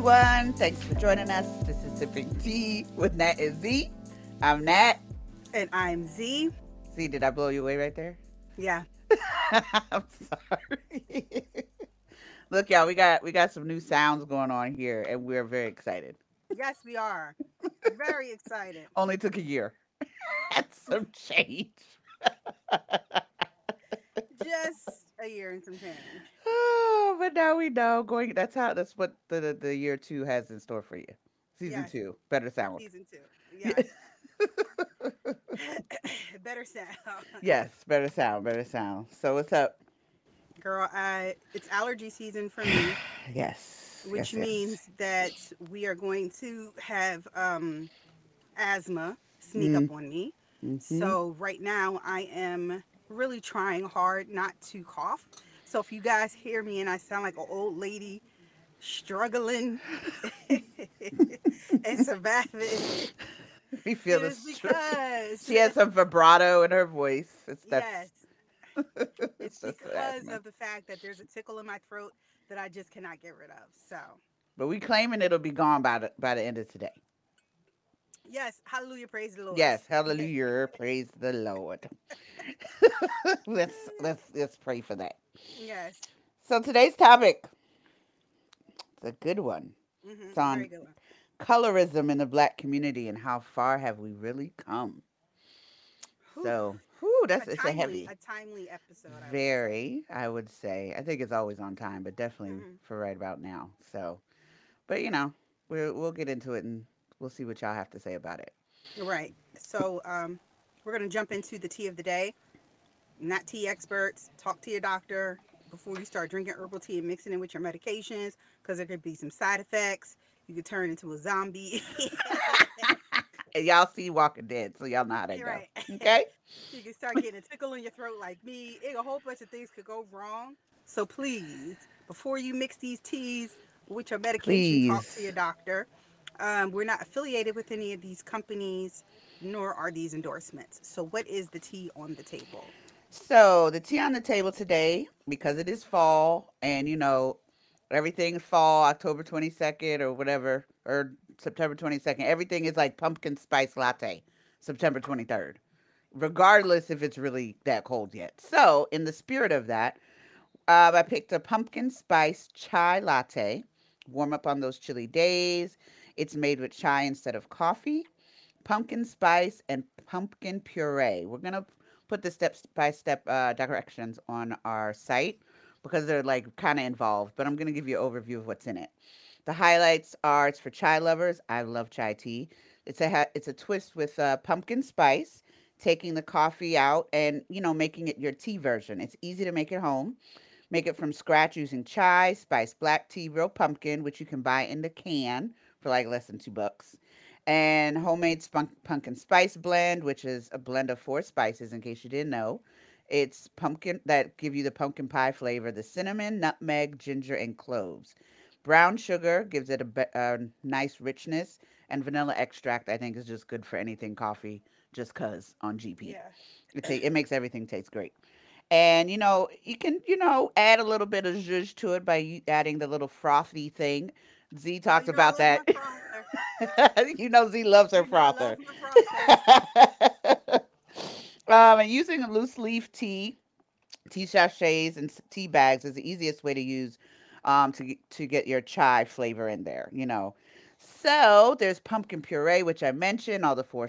Everyone. Thanks for joining us. This is Sipping Tea with Nat and Z. I'm Nat. And I'm Z. Z, did I blow you away right there? Yeah. I'm sorry. Look, y'all, we got we got some new sounds going on here, and we're very excited. Yes, we are. Very excited. Only took a year. That's some change. Just a year and some change. Oh, but now we know going. That's how. That's what the the, the year two has in store for you. Season Yes. two, better sound. Season two. Yes. Better sound. yes, better sound, better sound. So what's up? Girl, I it's allergy season for me, Yes. which yes, yes. means that we are going to have um asthma sneak up on me. Mhm. So right now I am really trying hard not to cough. So if you guys hear me and I sound like an old lady struggling and surviving, we feel it the is because She has some vibrato in her voice. It's yes, it's because of the fact that there's a tickle in my throat that I just cannot get rid of. So But we claiming it'll be gone by the by the end of today. yes, hallelujah, praise the Lord. Yes, hallelujah, praise the Lord. let's let's let's pray for that. Yes. So today's topic, it's a good one. hmm It's on- good one. Colorism in the black community and how far have we really come? Whew, So, whew, that's a it's timely, a heavy. a timely episode. I would. Very, I would say. I think it's always on time, but definitely Mhm. for right about now. So, but you know, we'll we'll get into it and we'll see what y'all have to say about it. Right. So um, we're going to jump into the tea of the day. Not tea experts. Talk to your doctor before you start drinking herbal tea and mixing it with your medications because there could be some side effects. You could turn into a zombie. And y'all see Walking Dead, so y'all know how that right. Okay. you can start getting a tickle in your throat like me. It, a whole bunch of things could go wrong. So please, before you mix these teas with your medication, talk to your doctor. Um, we're not affiliated with any of these companies, nor are these endorsements. So what is the tea on the table? So the tea on the table today, because it is fall, and you know, everything fall, October twenty second or whatever, or September twenty second. Everything is like pumpkin spice latte, September twenty third, regardless if it's really that cold yet. So in the spirit of that, uh, I picked a pumpkin spice chai latte. Warm up on those chilly days. It's made with chai instead of coffee, pumpkin spice, and pumpkin puree. We're gonna put the step by step uh, directions on our site because they're like kind of involved, but I'm going to give you an overview of what's in it. The highlights are it's for chai lovers. I love chai tea. It's a it's a twist with uh, pumpkin spice, taking the coffee out and you know making it your tea version. It's easy to make at home. Make it from scratch using chai, spice, black tea, real pumpkin, which you can buy in the can for like less than two bucks and homemade spunk, pumpkin spice blend, which is a blend of four spices. In case you didn't know, it's pumpkin that give you the pumpkin pie flavor: the cinnamon, nutmeg, ginger, and cloves. Brown sugar gives it a, a nice richness, and vanilla extract I think is just good for anything coffee. Just cause on GP, it ta- it makes everything taste great. And you know you can you know add a little bit of zhuzh to it by adding the little frothy thing. Z talked you know about that. you know Z loves her You frother. love um, and using loose leaf tea, tea sachets, and tea bags is the easiest way to use um, to get- to get your chai flavor in there. You know, so there's pumpkin puree, which I mentioned, all the four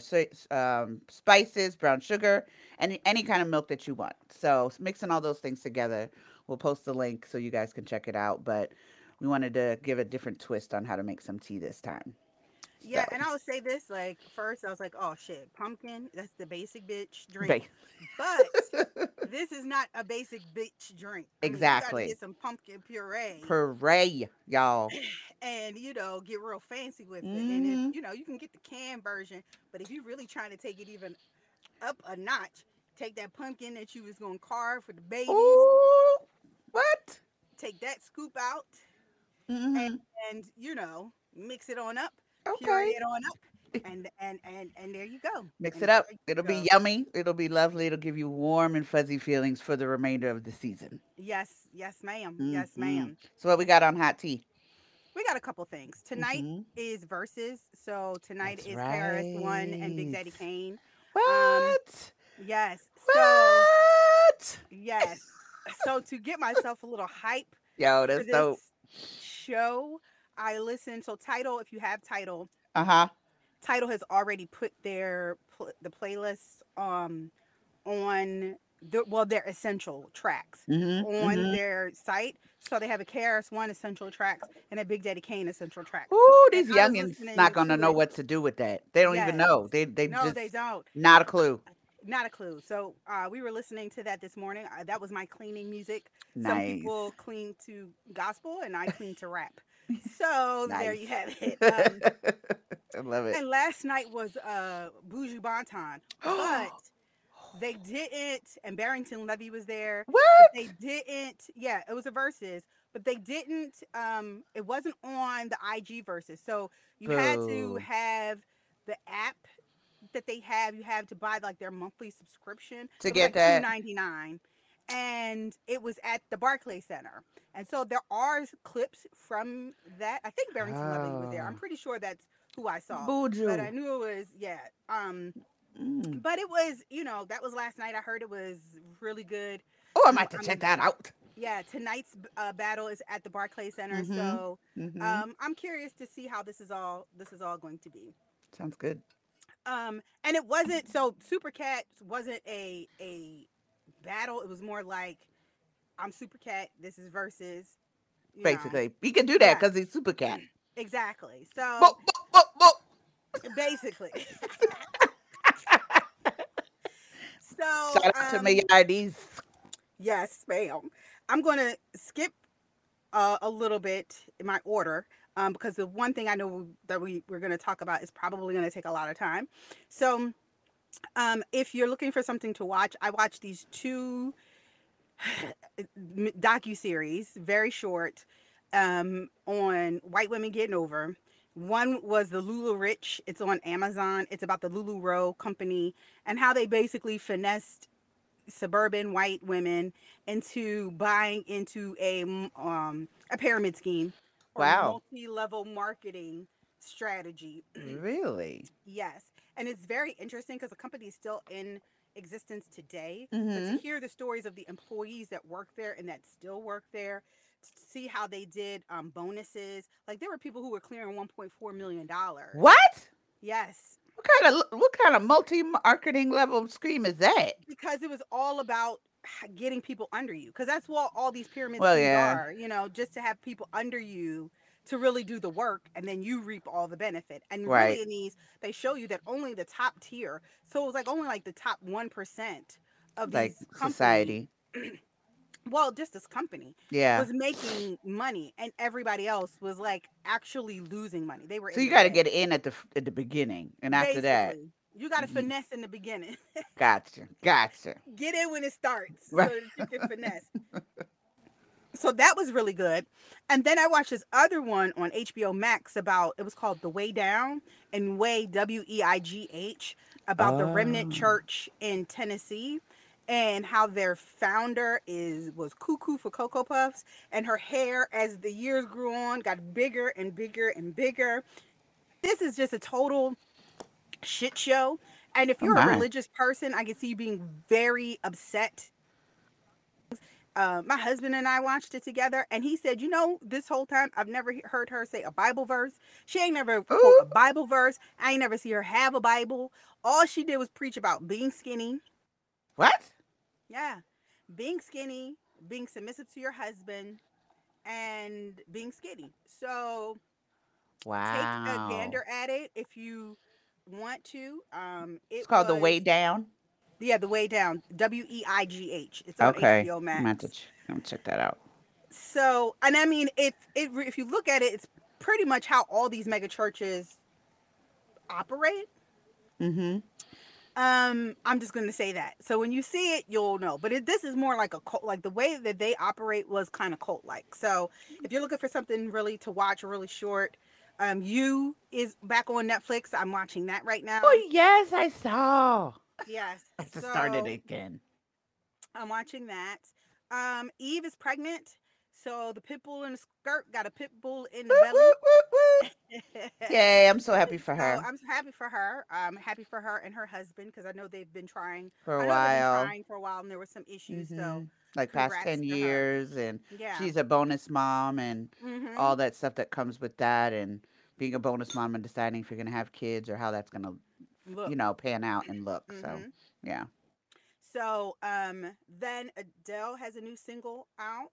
um, spices, brown sugar, and any kind of milk that you want. So mixing all those things together, we'll post the link so you guys can check it out. But we wanted to give a different twist on how to make some tea this time. Yeah, So- and I would say this like first, I was like, "Oh shit, pumpkin. That's the basic bitch drink." Ba- But this is not a basic bitch drink. I mean, you Exactly. gotta get some pumpkin puree Puree, y'all. and you know get real fancy with it. Mhm. And if you know you can get the canned version, but if you're really trying to take it even up a notch, take that pumpkin that you was gonna carve for the babies, Ooh, what? take that scoop out, Mhm. and you know mix it on up, Okay. it on up, and and and and there you go. Mix And it up. It'll be yummy. It'll be lovely. It'll give you warm and fuzzy feelings for the remainder of the season. Yes, yes, ma'am. Yes, Mhm. ma'am. So what we got on hot tea? We got a couple things. Tonight Mhm. is Verzuz. So tonight That's is KRS One and Big Daddy. Kane. What? Yes. So what? yes. So to get myself a little hype Yo, that's this dope. Show, I listened. So Tidal, if you have Tidal, Uh huh. Tidal has already put their pl- the playlist um on the well their essential tracks Mm-hmm. on their site. So they have a KRS One essential tracks and a Big Daddy Kane essential tracks. Ooh, these youngins not gonna know it. what to do with that. They don't even know. They they No, just they don't. not a clue. Not a clue. So uh, we were listening to that this morning. Uh, that was my cleaning music. Some people clean to gospel, and I clean to rap. So there you have it. Um, I love it. and last night was uh, Buju Banton, but they didn't. And Barrington Levy was there. what? they didn't yeah it was a Verzuz, but they didn't um it wasn't on the ig Verzuz. so you had to have the app that they have you have to buy like their monthly subscription To It get like that. 299 and it was at the barclay center and so there are clips from that i think barrington levy was there i'm Oh. pretty sure that's who i saw Buju. but i knew it was yeah um Mm. but it was you know that was last night i heard it was really good Oh, I might have to I'm- check that out. yeah, tonight's uh, battle is at the Barclay Center, Mhm. so Mhm. um, I'm curious to see how this is all this is all going to be. Sounds good. Um, and it wasn't so Super Cat wasn't a a battle. It was more like I'm Super Cat. This is Verzuz. you know. Basically, he can do that Yeah. because he's super cat. exactly. So Bo- bo- bo- bo. basically. so Shout out to um, my IDs. Yes, ma'am. I'm going to skip uh, a little bit in my order um, because the one thing I know that we, we're going to talk about is probably going to take a lot of time. So, um, if you're looking for something to watch, I watched these two docu series, very short, um, on white women getting over. One was the LuLaRich. It's on Amazon. It's about the LuLaRoe company and how they basically finessed suburban white women into buying into a um a pyramid scheme or Wow. multi-level marketing strategy. Really? yes. And it's very interesting because the company is still in existence today. But Mhm. to hear the stories of the employees that work there and that still work there, to see how they did um, bonuses. Like there were people who were clearing 1.4 million dollars. What? Yes, What kind of what kind of multi marketing level scheme is that? because it was all about getting people under you. Because that's what all these pyramids Well, yeah. are. You know, just to have people under you to really do the work, and then you reap all the benefit. And Right. really, in these, they show you that only the top tier. So it was like only like the top one percent of Like these companies- society? Well, just this company. Yeah. was making money and everybody else was like actually losing money. They were So you got to get in at the at the beginning, and after that, basically. You got to Mhm. finesse in the beginning. gotcha, gotcha. get in when it starts Right. so that you can finesse. so that was really good. And then I watched this other one on HBO Max about it was called The Way Down and Way W E I G H about the Remnant Oh. Church in Tennessee and how their founder is was cuckoo for cocoa puffs and her hair as the years grew on got bigger and bigger and bigger. This is just a total shit show. And if Oh you're a religious person, I can see you being very upset. Uh, my husband and I watched it together, and he said, "You know, this whole time I've never he- heard her say a Bible verse. She ain't never quote Ooh. a Bible verse. I ain't never see her have a Bible. All she did was preach about being skinny. What? Yeah, being skinny, being submissive to your husband, and being skinny. So Wow. take a gander at it if you want to. Um, it It's called the way down. Yeah, the way down. W E I G H. It's on Okay, HBO I'm Max. gonna to ch- I'm gonna check that out. So, and I mean, if it if you look at it, it's pretty much how all these mega churches operate. Mm-hmm. Um, I'm just gonna say that. So when you see it, you'll know. But it, this is more like a cult. Like the way that they operate was kind of cult like. So if you're looking for something really to watch, really short, um, you is back on Netflix. I'm watching that right now. Oh yes, I saw. Yes. I just started So- again. I'm watching that. Um, Eve is pregnant, So the pit bull in the skirt got a pit bull in the woo, belly. woo, woo. Yay, I'm so happy for So her I'm so happy for her. I'm happy for her and her husband because I know they've been trying. for I a know they've been while. trying for a while and there were some issues. So Mhm. Like past 10 to her. years and yeah. she's a bonus mom and Mhm. all that stuff that comes with that and being a bonus mom and deciding if you're going to have kids or how that's going to Look. you know pan out and look so Mhm. yeah So um then Adele has a new single out.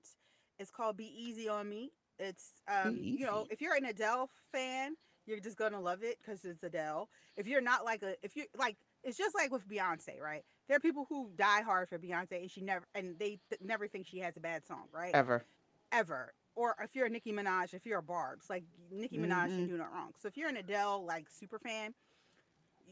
It's called Be Easy on Me. It's um you know, if you're an Adele fan, you're just gonna love it because it's Adele. If you're not like a if you like it's just like with Beyonce, right? There are people who die hard for Beyonce and she never and they th- never think she has a bad song, right? ever Ever. Or if you're a Nicki Minaj, if you're a Barb's, like Nicki Minaj Mhm. can do no wrong. So if you're an Adele like super fan,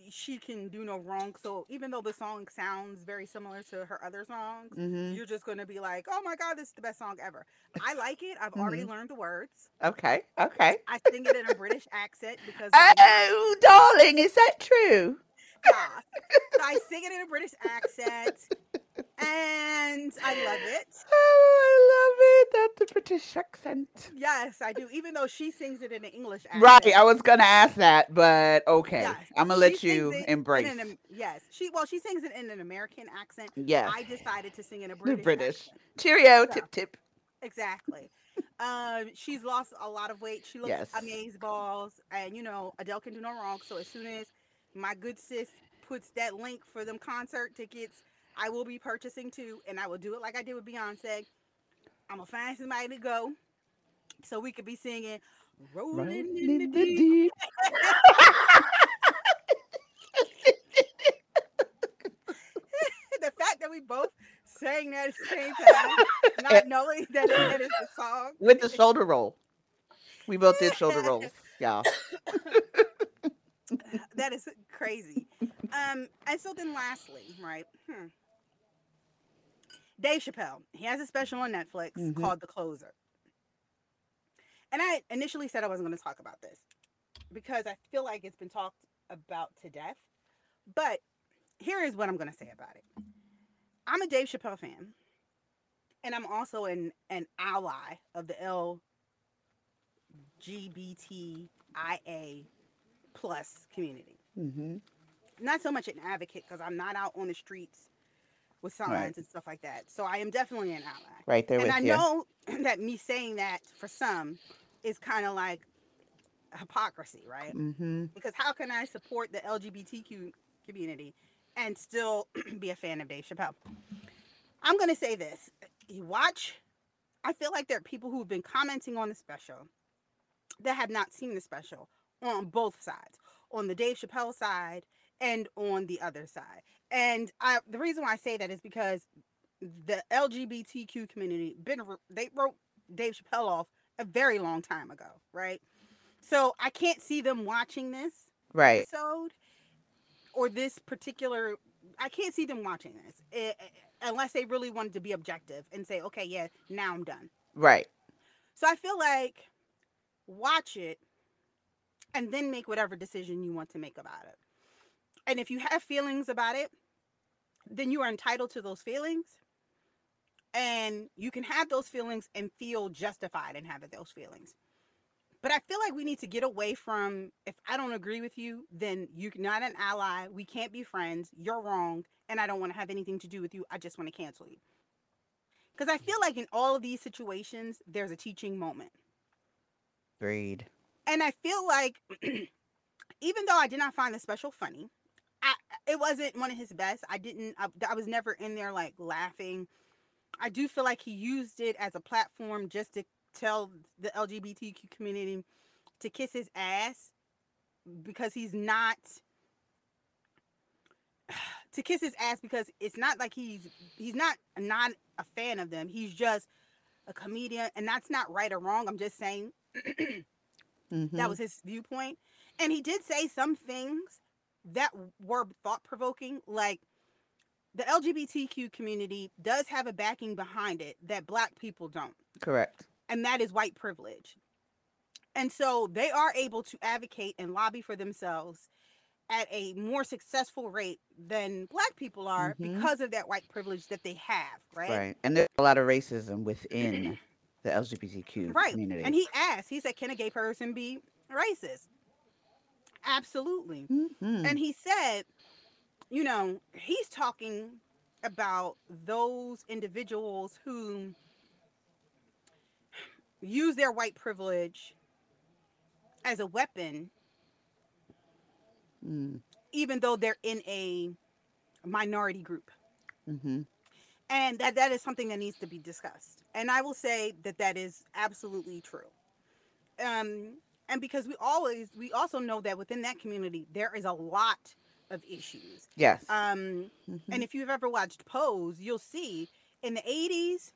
she can do no wrong. So even though the song sounds very similar to her other songs, hmm you're just going to be like, oh my God, this is the best song ever. I like it. I've already Mhm. learned the words. okay okay I sing it in a British accent because oh darling is that true yeah. So I sing it in a British accent and I love it. oh i love it that's a british accent Yes, I do. Even though she sings it in an English accent. right i was gonna ask that but okay Yes, i'm gonna let sings you embrace an yes, she well, she sings it in an American accent. yes I decided to sing in a the British. british accent. cheerio Yeah. tip tip Exactly. um, she's lost a lot of weight. She looks Yes. amaze balls, and you know Adele can do no wrong. So as soon as my good sis puts that link for them concert tickets, I will be purchasing too, and I will do it like I did with Beyonce. I'm gonna find somebody to go, so we could be singing "Rolling in the in the Deep." deep. the fact that we both sang that at the same time, not knowing that it, it's a song. with the shoulder roll. We both did shoulder rolls, y'all. that is crazy. Um, and so then lastly, right? Hmm. Dave Chappelle. He has a special on Netflix Mhm. called The Closer. And I initially said I wasn't going to talk about this because I feel like it's been talked about to death. But here is what I'm going to say about it. I'm a Dave Chappelle fan, and I'm also an an ally of the LGBTIA plus community hmm not so much an advocate because I'm not out on the streets with signs Right. and stuff like that. So I am definitely an ally. Right there and I you. know that me saying that for some is kind of like hypocrisy, right? hmm Because how can I support the LGBTQ community and still be a fan of Dave Chappelle? I'm going to say this. You watch, I feel like there are people who've been commenting on the special that have not seen the special on both sides, on the Dave Chappelle side and on the other side. And I, the reason why I say that is because the LGBTQ community been they wrote Dave Chappelle off a very long time ago, right? So I can't see them watching this Right. episode or this particular I can't see them watching this eh, eh, unless they really wanted to be objective and say, okay, yeah, now I'm done. Right. So I feel like watch it and then make whatever decision you want to make about it. And if you have feelings about it, then you are entitled to those feelings. And you can have those feelings and feel justified in having those feelings. But I feel like we need to get away from if I don't agree with you, then you're not an ally. We can't be friends. You're wrong. And I don't want to have anything to do with you. I just want to cancel you. Because I feel like in all of these situations, there's a teaching moment. Agreed. And I feel like even though I did not find the special funny, it wasn't one of his best. I didn't I, I was never in there like laughing. I do feel like he used it as a platform just to tell the LGBTQ community to kiss his ass because he's not to kiss his ass because it's not like he's he's not not a fan of them. He's just a comedian and that's not right or wrong. I'm just saying Mhm. that was his viewpoint. And he did say some things that were thought provoking, like the LGBTQ community does have a backing behind it that black people don't, correct. and that is white privilege. And so they are able to advocate and lobby for themselves at a more successful rate than black people are Mhm. because of that white privilege that they have, right? Right. And there's a lot of racism within the LGBTQ Right. community. And he asked, he said, Can a gay person be racist? Absolutely. Mhm. And he said, you know, he's talking about those individuals who use their white privilege as a weapon, Mm, even though they're in a minority group. mhm. and that that is something that needs to be discussed and i will say that that is absolutely true um and because we always we also know that within that community there is a lot of issues Yes. um Mhm. and if you've ever watched pose you'll see in the 80s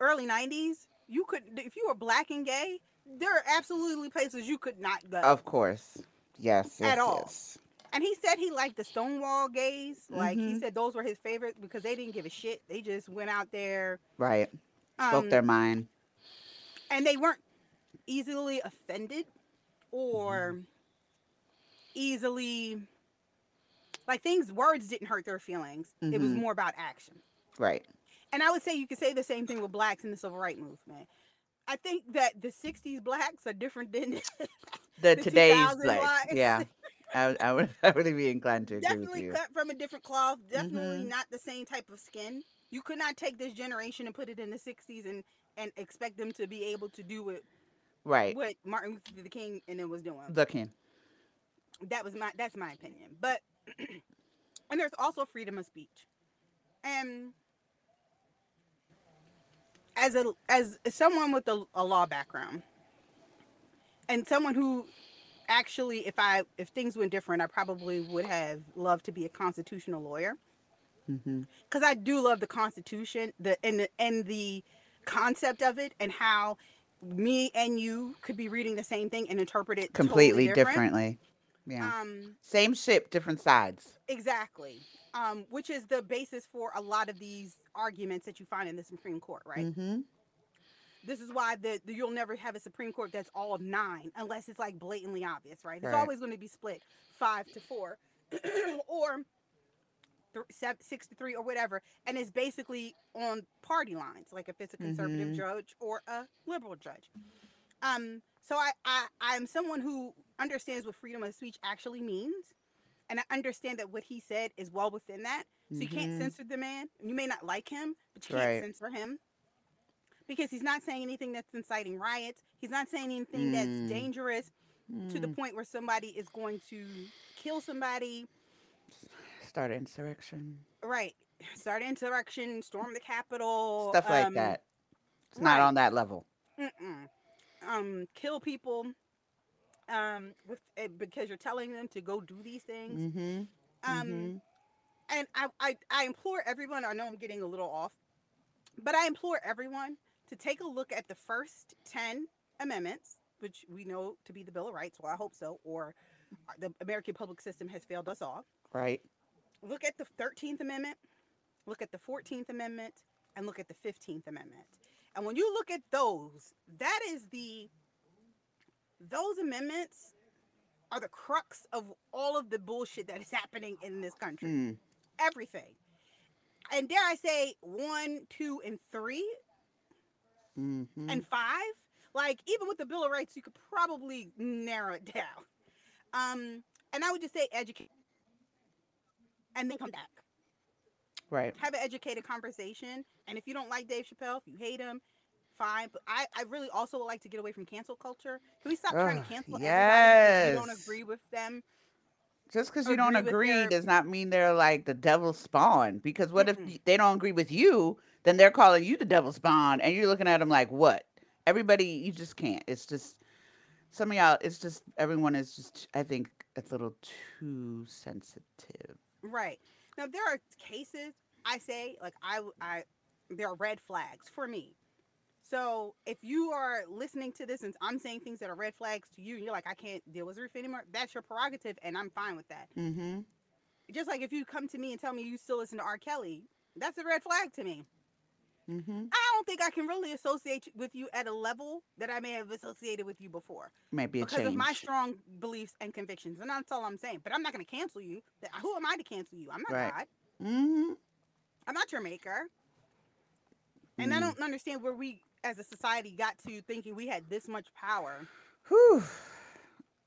early 90s you could if you were black and gay there are absolutely places you could not go of course. Yes. At yes, all. yes. and he said he liked the Stonewall gays. Like he Mhm. said, those were his favorite because they didn't give a shit. They just went out there, Right. Spoke um, their mind. and they weren't easily offended or Mm-hmm. easily like things. Words didn't hurt their feelings. It was Mhm. more about action. Right. And I would say you could say the same thing with blacks in the civil rights movement. I think that the '60s blacks are different than The, The today's black. blacks. Yeah. I, would- I would I would be inclined to agree with definitely you. cut from a different cloth definitely Mhm. not the same type of skin you could not take this generation and put it in the 60s and and expect them to be able to do what Right. what martin luther king and then was doing The king. that was my that's my opinion but and there's also freedom of speech and as a as someone with a, a law background and someone who actually if i if things went different i probably would have loved to be a constitutional lawyer mm-hmm. because I do love the Constitution, the and the and the concept of it, and how me and you could be reading the same thing and interpret it Completely totally different. differently. Yeah. Um, Same ship, different sides. exactly. Um, which is the basis for a lot of these arguments that you find in the Supreme Court, right? hmm This is why the, the you'll never have a Supreme Court that's all nine unless it's like blatantly obvious, right? It's Right. always going to be split five to four, or th- seven, six to three, or whatever, and is basically on party lines, like if it's a conservative Mhm. judge or a liberal judge. Um, so I, I I'm someone who understands what freedom of speech actually means, and I understand that what he said is well within that. So you can't Mhm. censor the man. You may not like him, but you Right. can't censor him because he's not saying anything that's inciting riots. He's not saying anything Mm. that's dangerous to the Mm. point where somebody is going to kill somebody. Start insurrection. Right. Start insurrection, storm the Capitol. Stuff like um, that. It's not on that level. Mm-mm. Um, kill people. Um, with eh, because you're telling them to go do these things. Mm-hmm. Um, mhm. and I, I I implore everyone. I know I'm getting a little off, but I implore everyone to take a look at the first ten amendments, which we know to be the Bill of Rights. Well, I hope so, or uh, the American public system has failed us all. Right. Look at the Thirteenth Amendment, look at the Fourteenth Amendment, and look at the Fifteenth Amendment. And when you look at those, that is the those amendments are the crux of all of the bullshit that is happening in this country Mm. everything. And dare I say one, two, and 3 hmm and five? Like even with the Bill of Rights, you could probably narrow it down. Um, and I would just say educate and then come back. right. Have an educated conversation. And if you don't like Dave Chappelle, if you hate him, fine. But I, I really also would like to get away from cancel culture. Can we stop trying to cancel everybody because you don't agree with them? Just because you don't agree their- does not mean they're like the devil's spawn. Because what if Mm-mm. y- they don't agree with you? Then they're calling you the devil's spawn, and you're looking at them like, what? Everybody, you just can't. It's just some of y'all. It's just everyone is just. I think it's a little too sensitive. Right. Now there are cases I say like I I there are red flags for me. So if you are listening to this and I'm saying things that are red flags to you and you're like I can't deal with Ruth anymore, that's your prerogative and I'm fine with that. Mm-hmm. Just like if you come to me and tell me you still listen to R. Kelly, that's a red flag to me. Mm-hmm. I don't think I can really associate with you at a level that I may have associated with you before Might be a because change. of my strong beliefs and convictions. And that's all I'm saying. But I'm not going to cancel you. Who am I to cancel you? I'm not Right. God. mm-hmm. I'm not your maker. And I Mm. don't understand where we as a society got to thinking we had this much power. Whew.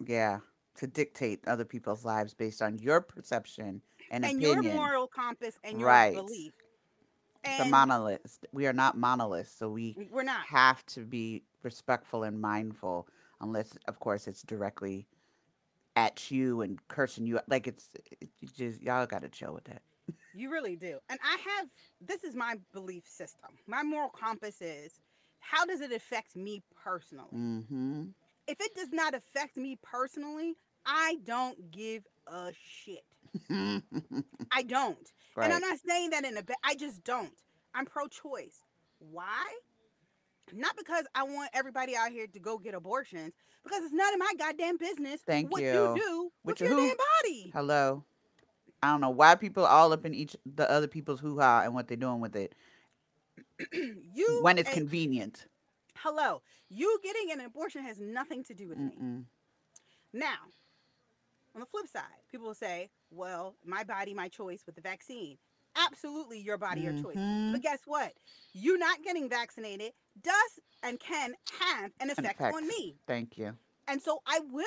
Yeah, to dictate other people's lives based on your perception and, and opinion. your moral compass and your Right. belief. It's a And monolith. We are not monoliths, so we we're not. have to be respectful and mindful, unless, of course, it's directly at you and cursing you. Like it's, it, you just y'all got to chill with that. You really do. And I have this is my belief system. My moral compass is how does it affect me personally? Mm-hmm. If it does not affect me personally, I don't give a shit. I don't. Right. And I'm not saying that in a bad I just don't. I'm pro-choice. Why? Not because I want everybody out here to go get abortions, because it's none of my goddamn business Thank what you. you do With with, your your damn body. Hello. I don't know why people all up in each the other people's hoo ha and what they're doing with it you when it's and- convenient. hello, you getting an abortion has nothing to do with me. Mm-mm. Now, on the flip side, people will say, well, my body, my choice with the vaccine. Absolutely your body, your choice. But guess what? You not getting vaccinated does and can have an effect on effect. me. Thank you. And so I will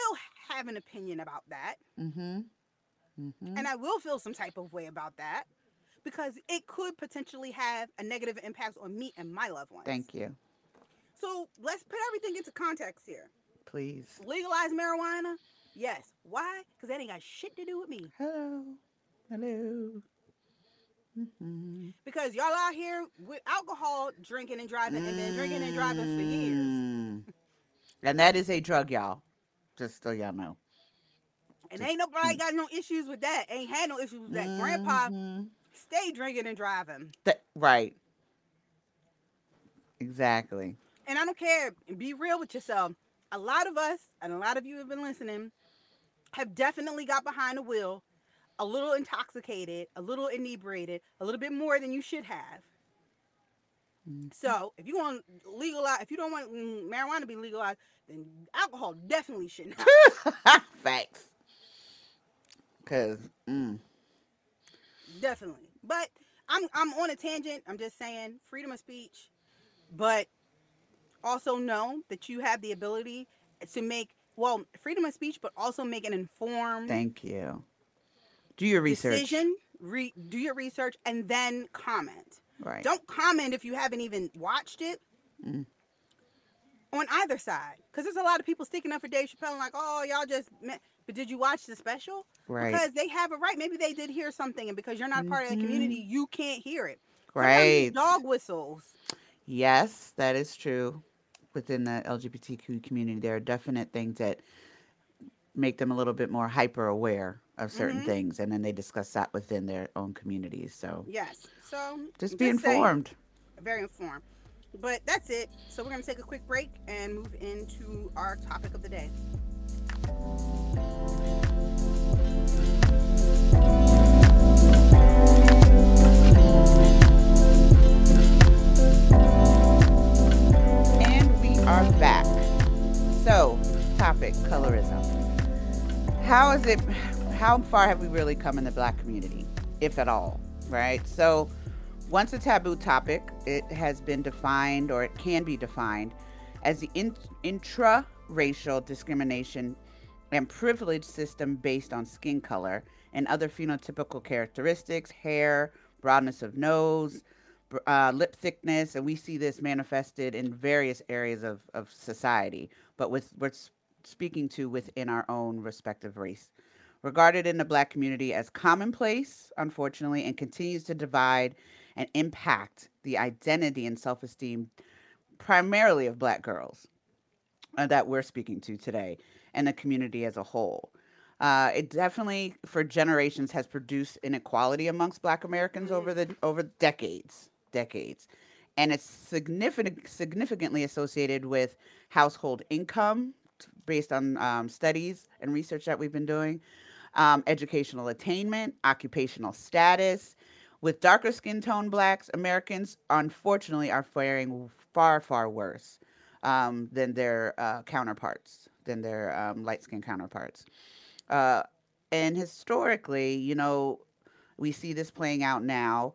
have an opinion about that. Mm-hmm. Mm-hmm. And I will feel some type of way about that because it could potentially have a negative impact on me and my loved ones. Thank you. So let's put everything into context here. Please. Legalize marijuana? Yes. Why? Because that ain't got shit to do with me. Hello. Hello. Mm-hmm. Because y'all out here with alcohol drinking and driving and then drinking and driving for years. Mm. And that is a drug, y'all. Just so y'all know. And Just- ain't nobody got no issues with that. Ain't had no issues with that. Grandpa Mhm. stay drinking and driving. Th- right. Exactly. And I don't care. Be real with yourself. A lot of us, and a lot of you have been listening, have definitely got behind the wheel, a little intoxicated, a little inebriated, a little bit more than you should have. Mhm. So if you want legalize, if you don't want mm, marijuana to be legalized, then alcohol definitely should not. Facts. Cause mm, definitely. But I'm I'm on a tangent. I'm just saying freedom of speech, but also know that you have the ability to make well freedom of speech, but also make an informed thank you. Do your research. decision. Re- do your research and then comment. Right. Don't comment if you haven't even watched it. Mm. On either side, because there's a lot of people sticking up for Dave Chappelle and like, oh, y'all just. Met. But did you watch the special? right. Because they have a right. Maybe they did hear something, and because you're not a part of the Mhm. community, you can't hear it. Right. Dog whistles. Yes, that is true. Within the LGBTQ community, there are definite things that make them a little bit more hyper aware of certain Mhm. things, and then they discuss that within their own communities. So Yes. So just be saying, informed. very informed. But that's it. So we're gonna take a quick break and move into our topic of the day. Are back. So, topic colorism. How is it, how far have we really come in the black community, if at all, right? So, once a taboo topic, it has been defined or it can be defined as the in, intra-racial discrimination and privilege system based on skin color and other phenotypical characteristics, hair, broadness of nose, uh, lip thickness, and we see this manifested in various areas of, of society, but with we're speaking to within our own respective race. Regarded in the black community as commonplace, unfortunately, and continues to divide and impact the identity and self esteem primarily of black girls uh, that we're speaking to today and the community as a whole. Uh, it definitely, for generations, has produced inequality amongst Black Americans over the over decades, decades, and it's significant significantly associated with household income, based on um, studies and research that we've been doing, um, educational attainment, occupational status. With darker skin tone Blacks, Americans unfortunately are faring far far worse um, than their uh, counterparts, than their um, light skin counterparts. Uh, and historically, you know, we see this playing out now.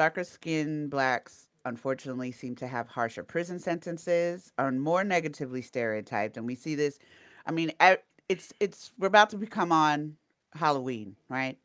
Darker skinned blacks unfortunately seem to have harsher prison sentences, are more negatively stereotyped, and we see this. I mean, it's it's we're about to become on Halloween, right?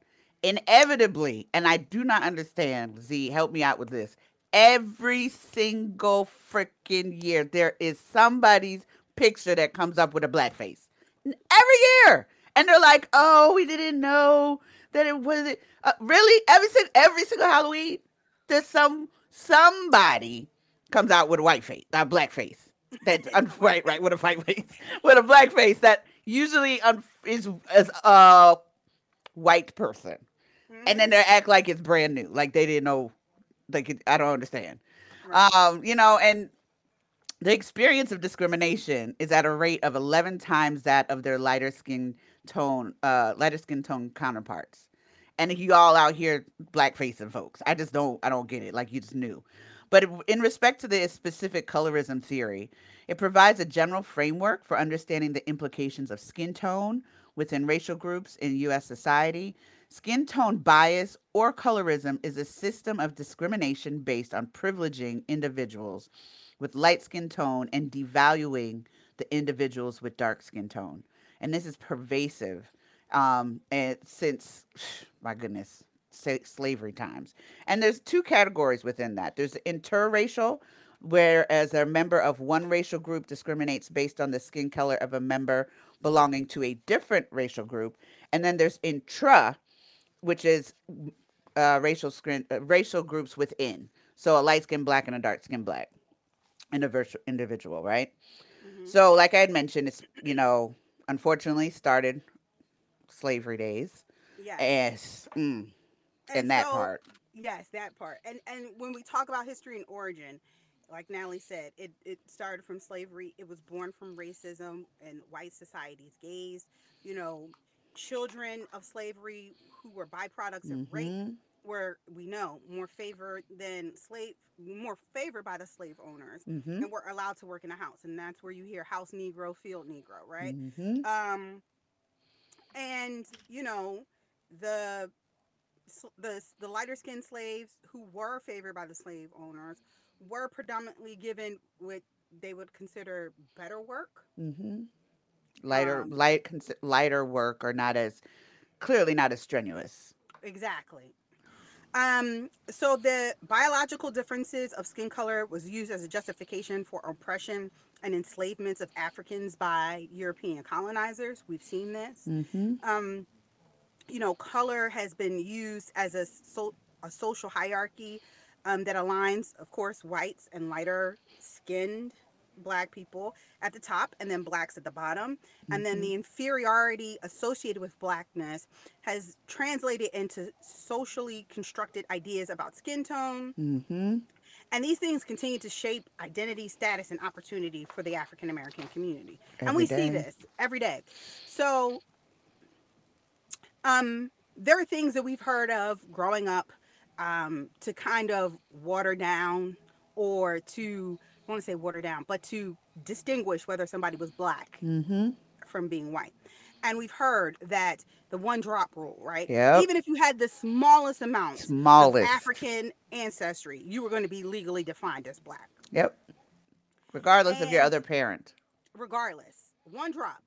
Inevitably, and I do not understand. Z, help me out with this. Every single freaking year, there is somebody's picture that comes up with a black face. Every year, and they're like, "Oh, we didn't know that it was it." Uh, really, every every single Halloween, there's some somebody comes out with a white face, a black face. That right, right, with a white face, with a black face that usually un- is is a white person, and then they act like it's brand new, like they didn't know. Like it, I don't understand. Right. Um, you know, and the experience of discrimination is at a rate of 11 times that of their lighter skin tone, uh, lighter skin tone counterparts. And you all out here black facing folks. I just don't, I don't get it. Like you just knew. But in respect to the specific colorism theory, it provides a general framework for understanding the implications of skin tone within racial groups in U.S. society. Skin tone bias or colorism is a system of discrimination based on privileging individuals with light skin tone and devaluing the individuals with dark skin tone. And this is pervasive um, and since, my goodness, slavery times. And there's two categories within that. There's interracial, whereas a member of one racial group discriminates based on the skin color of a member belonging to a different racial group. And then there's intra, which is uh, racial screen, uh, racial groups within. So a light skin black and a dark skin black individual individual, right? Mhm. So like I had mentioned, it's you know, unfortunately started slavery days. Yes. Mm, And in that so- part. Yes, that part. And and when we talk about history and origin, like Natalie said, it, it started from slavery. It was born from racism and white society's gaze. You know, children of slavery who were byproducts of rape Mhm. were, we know, more favored than slave, more favored by the slave owners, Mhm. and were allowed to work in a house. And that's where you hear house Negro, field Negro, right? Mhm. um and you know the the the lighter skinned slaves who were favored by the slave owners were predominantly given what they would consider better work Mhm. Lighter, Um, light, cons- lighter work, or not as clearly not as strenuous. exactly um so the biological differences of skin color was used as a justification for oppression and enslavements of africans by european colonizers we've seen this Mm-hmm. um, you know, color has been used as a, so, a social hierarchy um, that aligns, of course, whites and lighter skinned black people at the top and then blacks at the bottom. And then the inferiority associated with blackness has translated into socially constructed ideas about skin tone. Mm-hmm. And these things continue to shape identity, status, and opportunity for the African American community. and Every we see this every day. So um there are things that we've heard of growing up um to kind of water down or to I want to say water down, but to distinguish whether somebody was black Mm-hmm. from being white. And we've heard that the one drop rule, right? Yep. Even if you had the smallest amount of Smallest. African ancestry, you were going to be legally defined as black, Yep. Regardless of your other parent. regardless. One drop.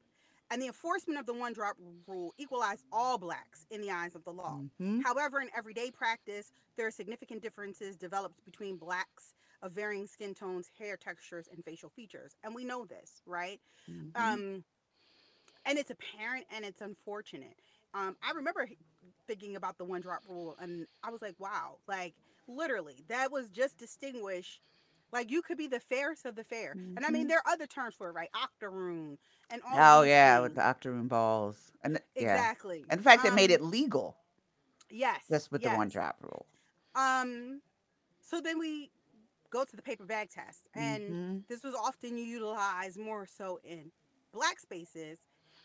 And the enforcement of the one drop rule equalized all blacks in the eyes of the law. Mhm. However, in everyday practice, there are significant differences developed between blacks of varying skin tones, hair textures, and facial features. And we know this, right? Mhm. Um, and it's apparent and it's unfortunate. Um, I remember thinking about the one drop rule, and I was like, wow, like literally, that was just distinguish. Like you could be the fairest of the fair, and I mean Mhm. there are other terms for it, right? Octoroon and all. oh yeah, with the things. octoroon balls, and yeah, exactly. and the fact that made Um, it legal yes, just with the one drop rule. Um, so then we go to the paper bag test, and Mhm. this was often utilized more so in black spaces,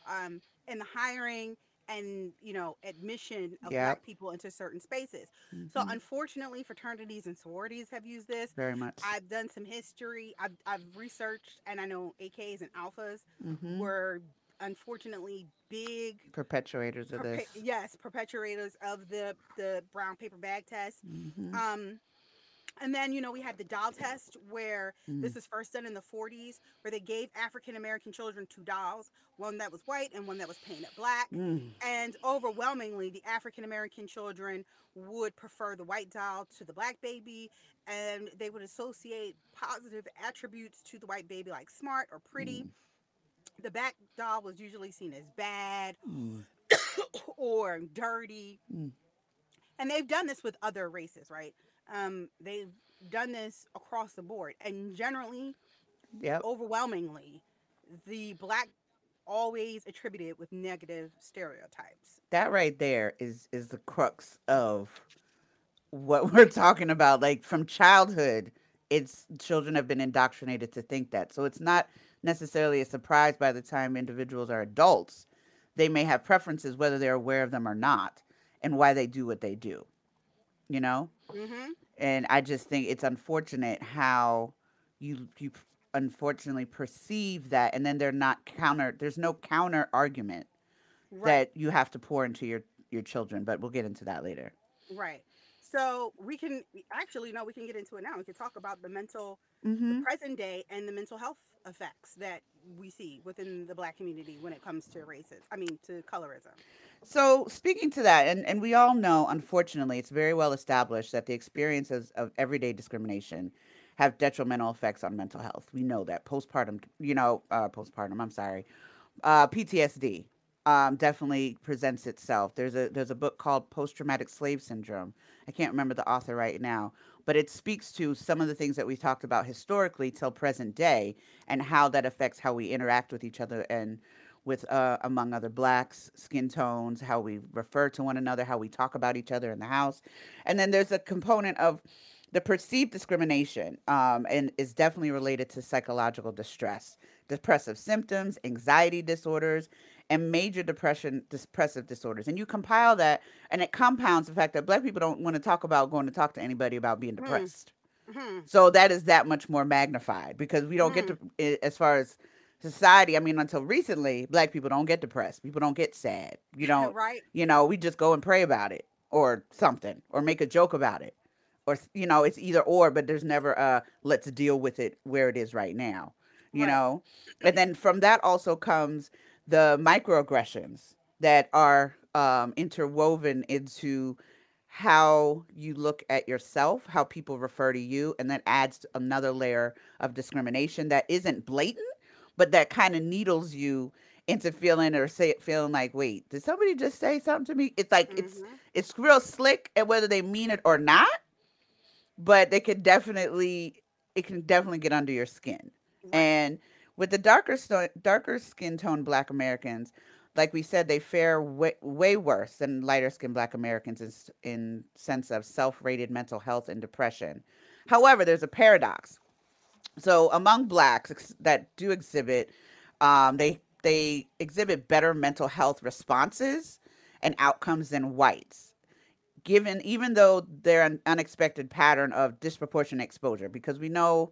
um, in the hiring and you know admission of Yep. black people into certain spaces. So Mhm. unfortunately, fraternities and sororities have used this. very much. I've done some history. I've, I've researched, and I know AKs and alphas Mhm. were unfortunately big. Perpetuators of perpe- this. yes, perpetuators of the the brown paper bag test. Mhm. Um, And then, you know, we had the doll test where Mm. this was first done in the 40s, where they gave African American children two dolls, one that was white and one that was painted black. Mm. And overwhelmingly, the African American children would prefer the white doll to the black baby, and they would associate positive attributes to the white baby, like smart or pretty. The black doll was usually seen as bad Mm. or dirty. Mm. And they've done this with other races, right? Um, they've done this across the board. And generally, Yep. overwhelmingly, the black always attributed with negative stereotypes. That right there is is the crux of what we're talking about. Like from childhood, it's children have been indoctrinated to think that. So it's not necessarily a surprise by the time individuals are adults. They may have preferences whether they're aware of them or not and why they do what they do. You know? Mm-hmm. and I just think it's unfortunate how you you unfortunately perceive that, and then they're not counter. There's no counter argument Right. that you have to pour into your your children, but we'll get into that later. Right. So we can actually no, we can get into it now. We can talk about the mental Mm-hmm. present day and the mental health effects that we see within the black community when it comes to racism, I mean to colorism. So speaking to that, and, and we all know, unfortunately, it's very well established that the experiences of everyday discrimination have detrimental effects on mental health. We know that postpartum, you know, uh, postpartum. I'm sorry, uh, PTSD um, definitely presents itself. There's a there's a book called Post Traumatic Slave Syndrome. I can't remember the author right now, but it speaks to some of the things that we've talked about historically till present day and how that affects how we interact with each other and with uh, among other blacks, skin tones, how we refer to one another, how we talk about each other in the house, and then there's a component of the perceived discrimination, um, and is definitely related to psychological distress, depressive symptoms, anxiety disorders, and major depression, depressive disorders. And you compile that, and it compounds the fact that black people don't want to talk about going to talk to anybody about being Hmm. depressed. hmm So that is that much more magnified because we don't get to, as far as society, I mean, until recently, black people don't get depressed. People don't get sad. You don't, right. you know, we just go and pray about it or something or make a joke about it. Or, you know, it's either or, but there's never a let's deal with it where it is right now, you Right. know? And then from that also comes the microaggressions that are um, interwoven into how you look at yourself, how people refer to you, and that adds another layer of discrimination that isn't blatant, but that kind of needles you into feeling or say feeling like, wait, did somebody just say something to me? It's like it's Mhm. it's real slick, and whether they mean it or not, but they could definitely it can definitely get under your skin. Right. And with the darker sto- darker skin tone Black Americans, like we said, they fare way, way worse than lighter skinned Black Americans in, in sense of self rated mental health and depression. However, there's a paradox. So among blacks that do exhibit, um, they they exhibit better mental health responses and outcomes than whites given even though they're an unexpected pattern of disproportionate exposure because we know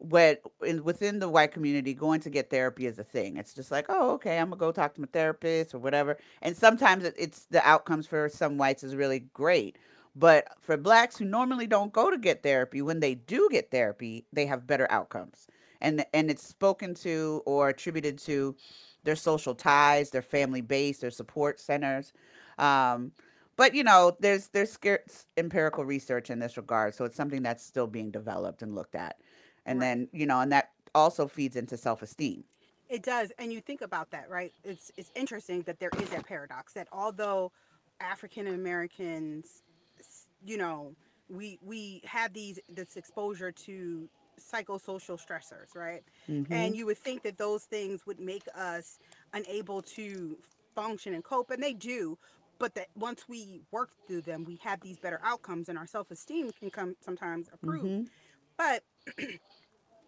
what in, within the white community going to get therapy is a thing. It's just like oh okay i'm gonna go talk to my therapist or whatever. And sometimes it, it's the outcomes for some whites is really great but for blacks who normally don't go to get therapy when they do get therapy they have better outcomes. And and it's spoken to or attributed to their social ties their family base their support centers um, but you know there's there's scarce empirical research in this regard so it's something that's still being developed and looked at and Right. then you know and that also feeds into self-esteem It does, and you think about that, right? It's it's interesting that there is that paradox that although African Americans, you know, we we have these this exposure to psychosocial stressors, right? Mm-hmm. And you would think that those things would make us unable to function and cope, and they do. But that once we work through them, we have these better outcomes, and our self esteem can come sometimes improve. Mm-hmm. But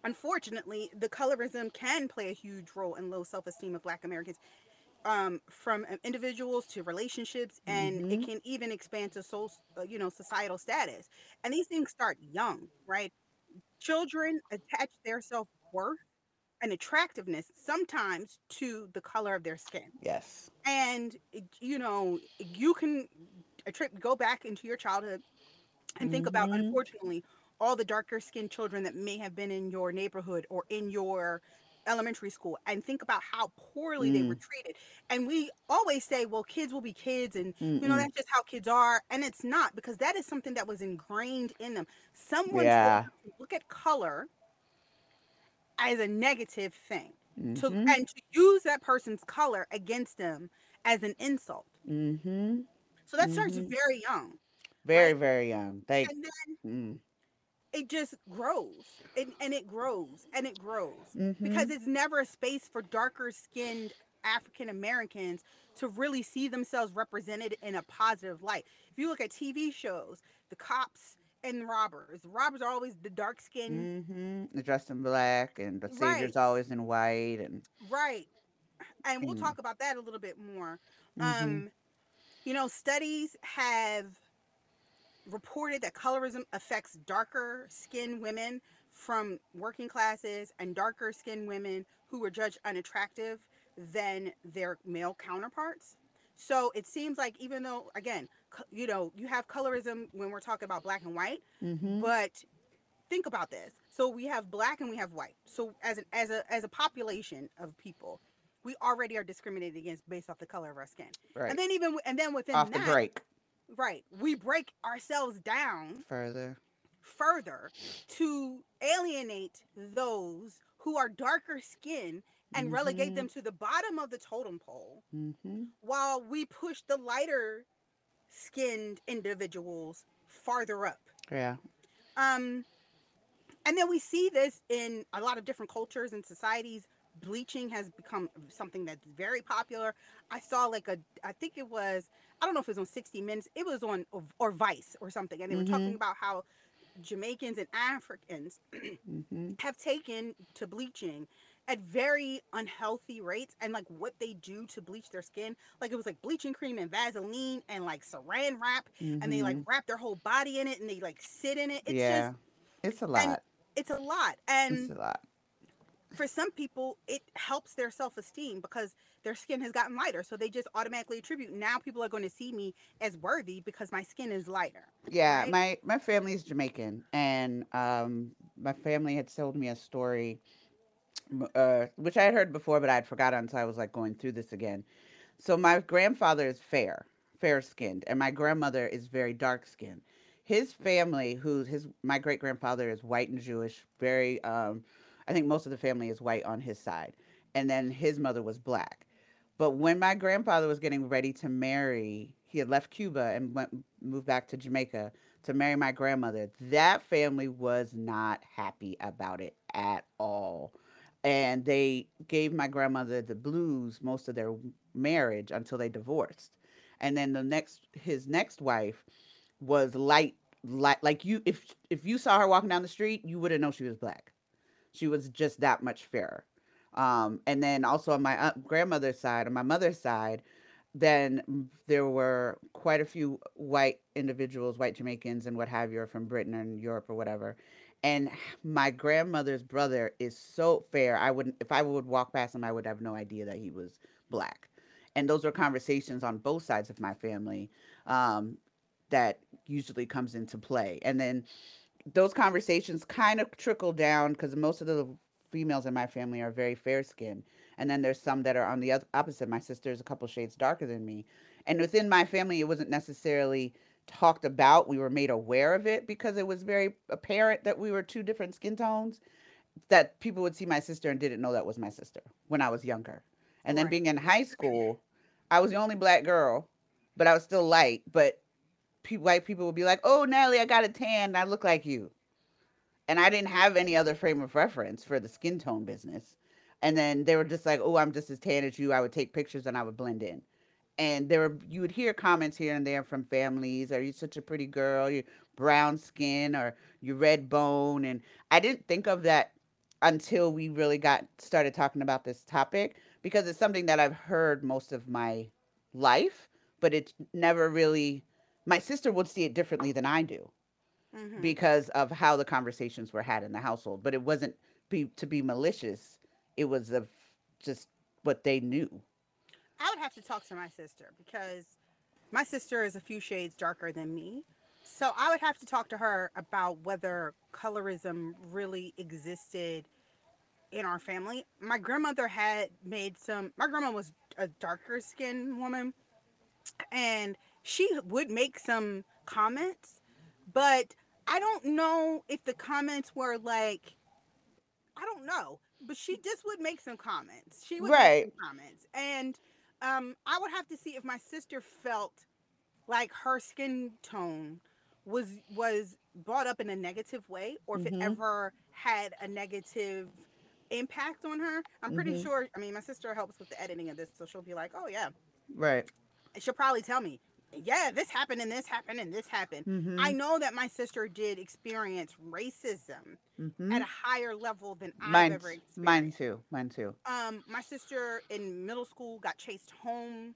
unfortunately, the colorism can play a huge role in low self esteem of Black Americans, um, from um, individuals to relationships, and Mhm. it can even expand to so, uh, you know societal status. And these things start young, right? Children attach their self worth and attractiveness sometimes to the color of their skin yes and you know you can attrib- go back into your childhood and think about Mhm. unfortunately all the darker skinned children that may have been in your neighborhood or in your elementary school and think about how poorly they were Mm. treated. And we always say, well, kids will be kids and you know that's just how kids are and it's not because that is something that was ingrained in them. Someone Yeah. to look at color as a negative thing to Mm-hmm. and to use that person's color against them as an insult. Mm-hmm. So that starts Mm-hmm. very young, Very, right? very young. Then mm. It just grows and, and it grows and it grows mm-hmm. because it's never a space for darker skinned African Americans to really see themselves represented in a positive light. If you look at TV shows, the cops and robbers, the robbers are always the dark skinned, Mm-hmm. Dressed in black, and the right, savior's always in white, and right. And we'll mm, talk about that a little bit more. mm-hmm. Um, you know, studies have reported that colorism affects darker skinned women from working classes and darker skinned women who were judged unattractive than their male counterparts. So it seems like even though again, co- you know, you have colorism when we're talking about black and white, Mm-hmm. but think about this. So we have black and we have white. So as an as a as a population of people, we already are discriminated against based off the color of our skin. Right. And then even and then within Off the that, break. Right, we break ourselves down Further. further to alienate those who are darker skinned and relegate Mm-hmm. them to the bottom of the totem pole Mm-hmm. while we push the lighter skinned individuals farther up. Yeah. Um and then we see this in a lot of different cultures and societies. Bleaching has become something that's very popular. I saw like a, I think it was, I don't know if it was on 60 Minutes, it was on or, Vice or something, and they were talking Mm-hmm. about how Jamaicans and Africans Mm-hmm. have taken to bleaching at very unhealthy rates and like what they do to bleach their skin like it was like bleaching cream and vaseline and like saran wrap and they like Mm-hmm. wrap their whole body in it and they like sit in it it's just Yeah. It's a lot. it's a lot It's and a lot. for some people it helps their self-esteem because their skin has gotten lighter so they just automatically attribute now people are going to see me as worthy because my skin is lighter Yeah, right my my family is Jamaican, and um, my family had told me a story, uh, which I had heard before, but I had forgotten until I was like going through this again. So my grandfather is fair, fair skinned, and my grandmother is very dark skinned. His family, who's his my great grandfather is white and Jewish, very um, I think most of the family is white on his side, and then his mother was black. But when my grandfather was getting ready to marry, he had left Cuba and went moved back to Jamaica to marry my grandmother. That family was not happy about it at all. And they gave my grandmother the blues most of their marriage until they divorced. And then the next his next wife was light light like you if if you saw her walking down the street, you wouldn't know she was black. She was just that much fairer. Um, and then also on my grandmother's side, on my mother's side, then there were quite a few white individuals, white Jamaicans and what have you, from Britain and Europe or whatever. And my grandmother's brother is so fair. I wouldn't, if I would walk past him, I would have no idea that he was black. And those were conversations on both sides of my family um, that usually comes into play. And then those conversations kind of trickle down because most of the females in my family are very fair skinned and then there's some that are on the other opposite. My sister is a couple shades darker than me and within my family it wasn't necessarily talked about. We were made aware of it because it was very apparent that we were two different skin tones that people would see my sister and didn't know that was my sister when i was younger. And then being in high school i was the only black girl but i was still light but pe- white people would be like oh natalie i got a tan. I look like you and I didn't have any other frame of reference for the skin tone business. And then they were just like, "Oh, I'm just as tan as you." I would take pictures and I would blend in. And there were you would hear comments here and there from families, "Are you such a pretty girl? You brown skin or you red bone?" And I didn't think of that until we really got started talking about this topic because it's something that I've heard most of my life, but it's never really my sister would see it differently than I do hmm because of how the conversations were had in the household. But it wasn't be to be malicious. It was of just what they knew. I would have to talk to my sister because my sister is a few shades darker than me. So I would have to talk to her about whether colorism really existed in our family. My grandmother had made some. My grandma was a darker skinned woman, and she would make some comments, but I don't know if the comments were like. I don't know, but she just would make some comments. She would Right. make some comments, and um, I would have to see if my sister felt like her skin tone was was brought up in a negative way or if it Mhm. ever had a negative impact on her i'm pretty Mhm. sure i mean my sister helps with the editing of this so she'll be like oh yeah Right. she'll probably tell me yeah this happened and this happened and this happened Mm-hmm. i know that my sister did experience racism mm-hmm. at a higher level than i've ever experienced mine too. Mine too. um my sister in middle school got chased home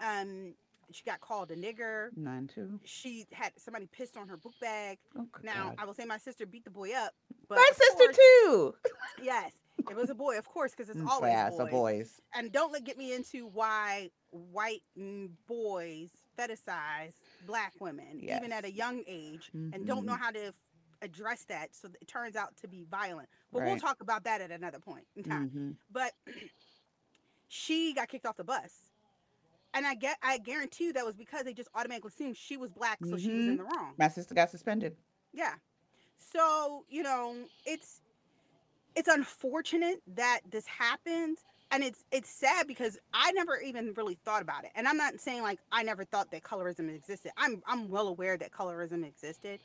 um she got called a nigger Mine too. she had somebody pissed on her book bag Oh, Now, God. I will say my sister beat the boy up, but my sister course- too. Yes, it was a boy, of course, because it's Mm, always yeah, boys. so boys. And don't let get me into why white boys fetishize black women, even at a young age, and don't know Mhm. how to f- address that. So it turns out to be violent. But we'll talk about that at another point in time. Mm-hmm. But she got kicked off the bus. And I get, I guarantee you that was because they just automatically assumed she was black, so she was in Mhm. the wrong. My sister got suspended. Yeah. So, you know, it's it's unfortunate that this happened and it's it's sad because I never even really thought about it. And I'm not saying like I never thought that colorism existed. I'm I'm well aware that colorism existed.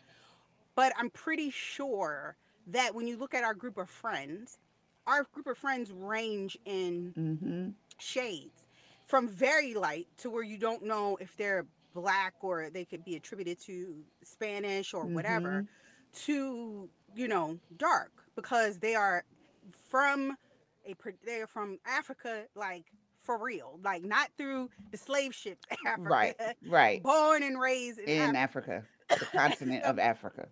But I'm pretty sure that when you look at our group of friends, our group of friends range in Mm-hmm. shades from very light to where you don't know if they're black or they could be attributed to Spanish or whatever to you know dark because they are from a they are from Africa like for real like not through the slave ship Africa Right. Right. born and raised in, In Africa. Africa, the continent of Africa.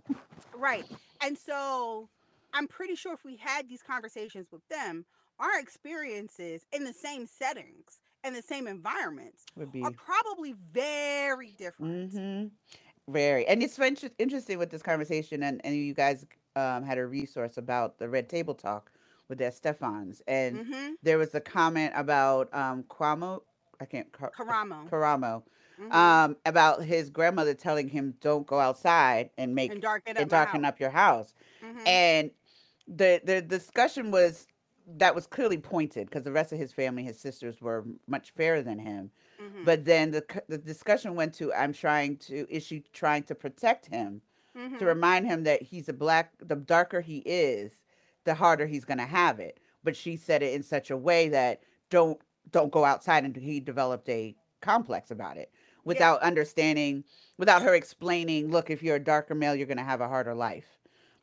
right and so I'm pretty sure if we had these conversations with them our experiences in the same settings and the same environments Would be are probably very different. hmm Very, and it's inter- interesting with this conversation, and, and you guys um, had a resource about the Red Table Talk with their Stefans, and Mm-hmm. there was a comment about um, Kwamo. I can't. Ka- Karamo. Karamo. Mhm. Um, about his grandmother telling him, "Don't go outside and make and darken up. and darken up your house." Mm-hmm. And the the discussion was that was clearly pointed because the rest of his family, his sisters, were much fairer than him. mm-hmm. But then the the discussion went to, "I'm trying to. Is she trying to protect him?" Mm-hmm. to remind him that he's a black the darker he is the harder he's going to have it. But she said it in such a way that don't don't go outside and he developed a complex about it without understanding without her explaining look if you're a darker male you're going to have a harder life.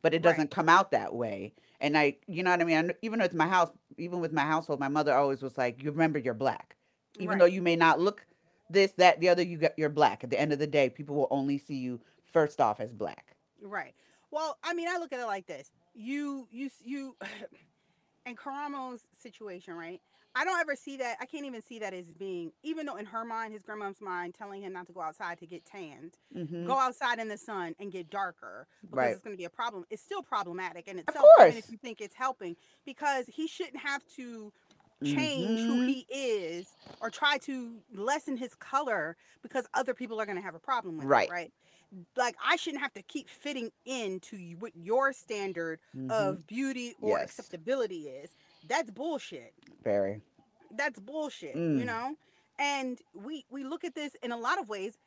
But it doesn't come out that way. And i you know what i mean? I even with my house even with my household my mother always was like you remember you're black. Even though you may not look this that the other you got you're black. At the end of the day people will only see you first off as black. Right. Well, I mean, I look at it like this. You, you, you, and Karamo's situation, right? I don't ever see that. I can't even see that as being, even though in her mind, his grandma's mind, telling him not to go outside to get tanned, hmm go outside in the sun and get darker because Right. it's going to be a problem. It's still problematic in itself, even course. if you think it's helping, because he shouldn't have to change who Mhm. he is or try to lessen his color because other people are going to have a problem with Right. it, right? Like I shouldn't have to keep fitting into what your standard Mhm. of beauty or Yes. acceptability is. That's bullshit very that's bullshit you Mm. know and we we look at this in a lot of ways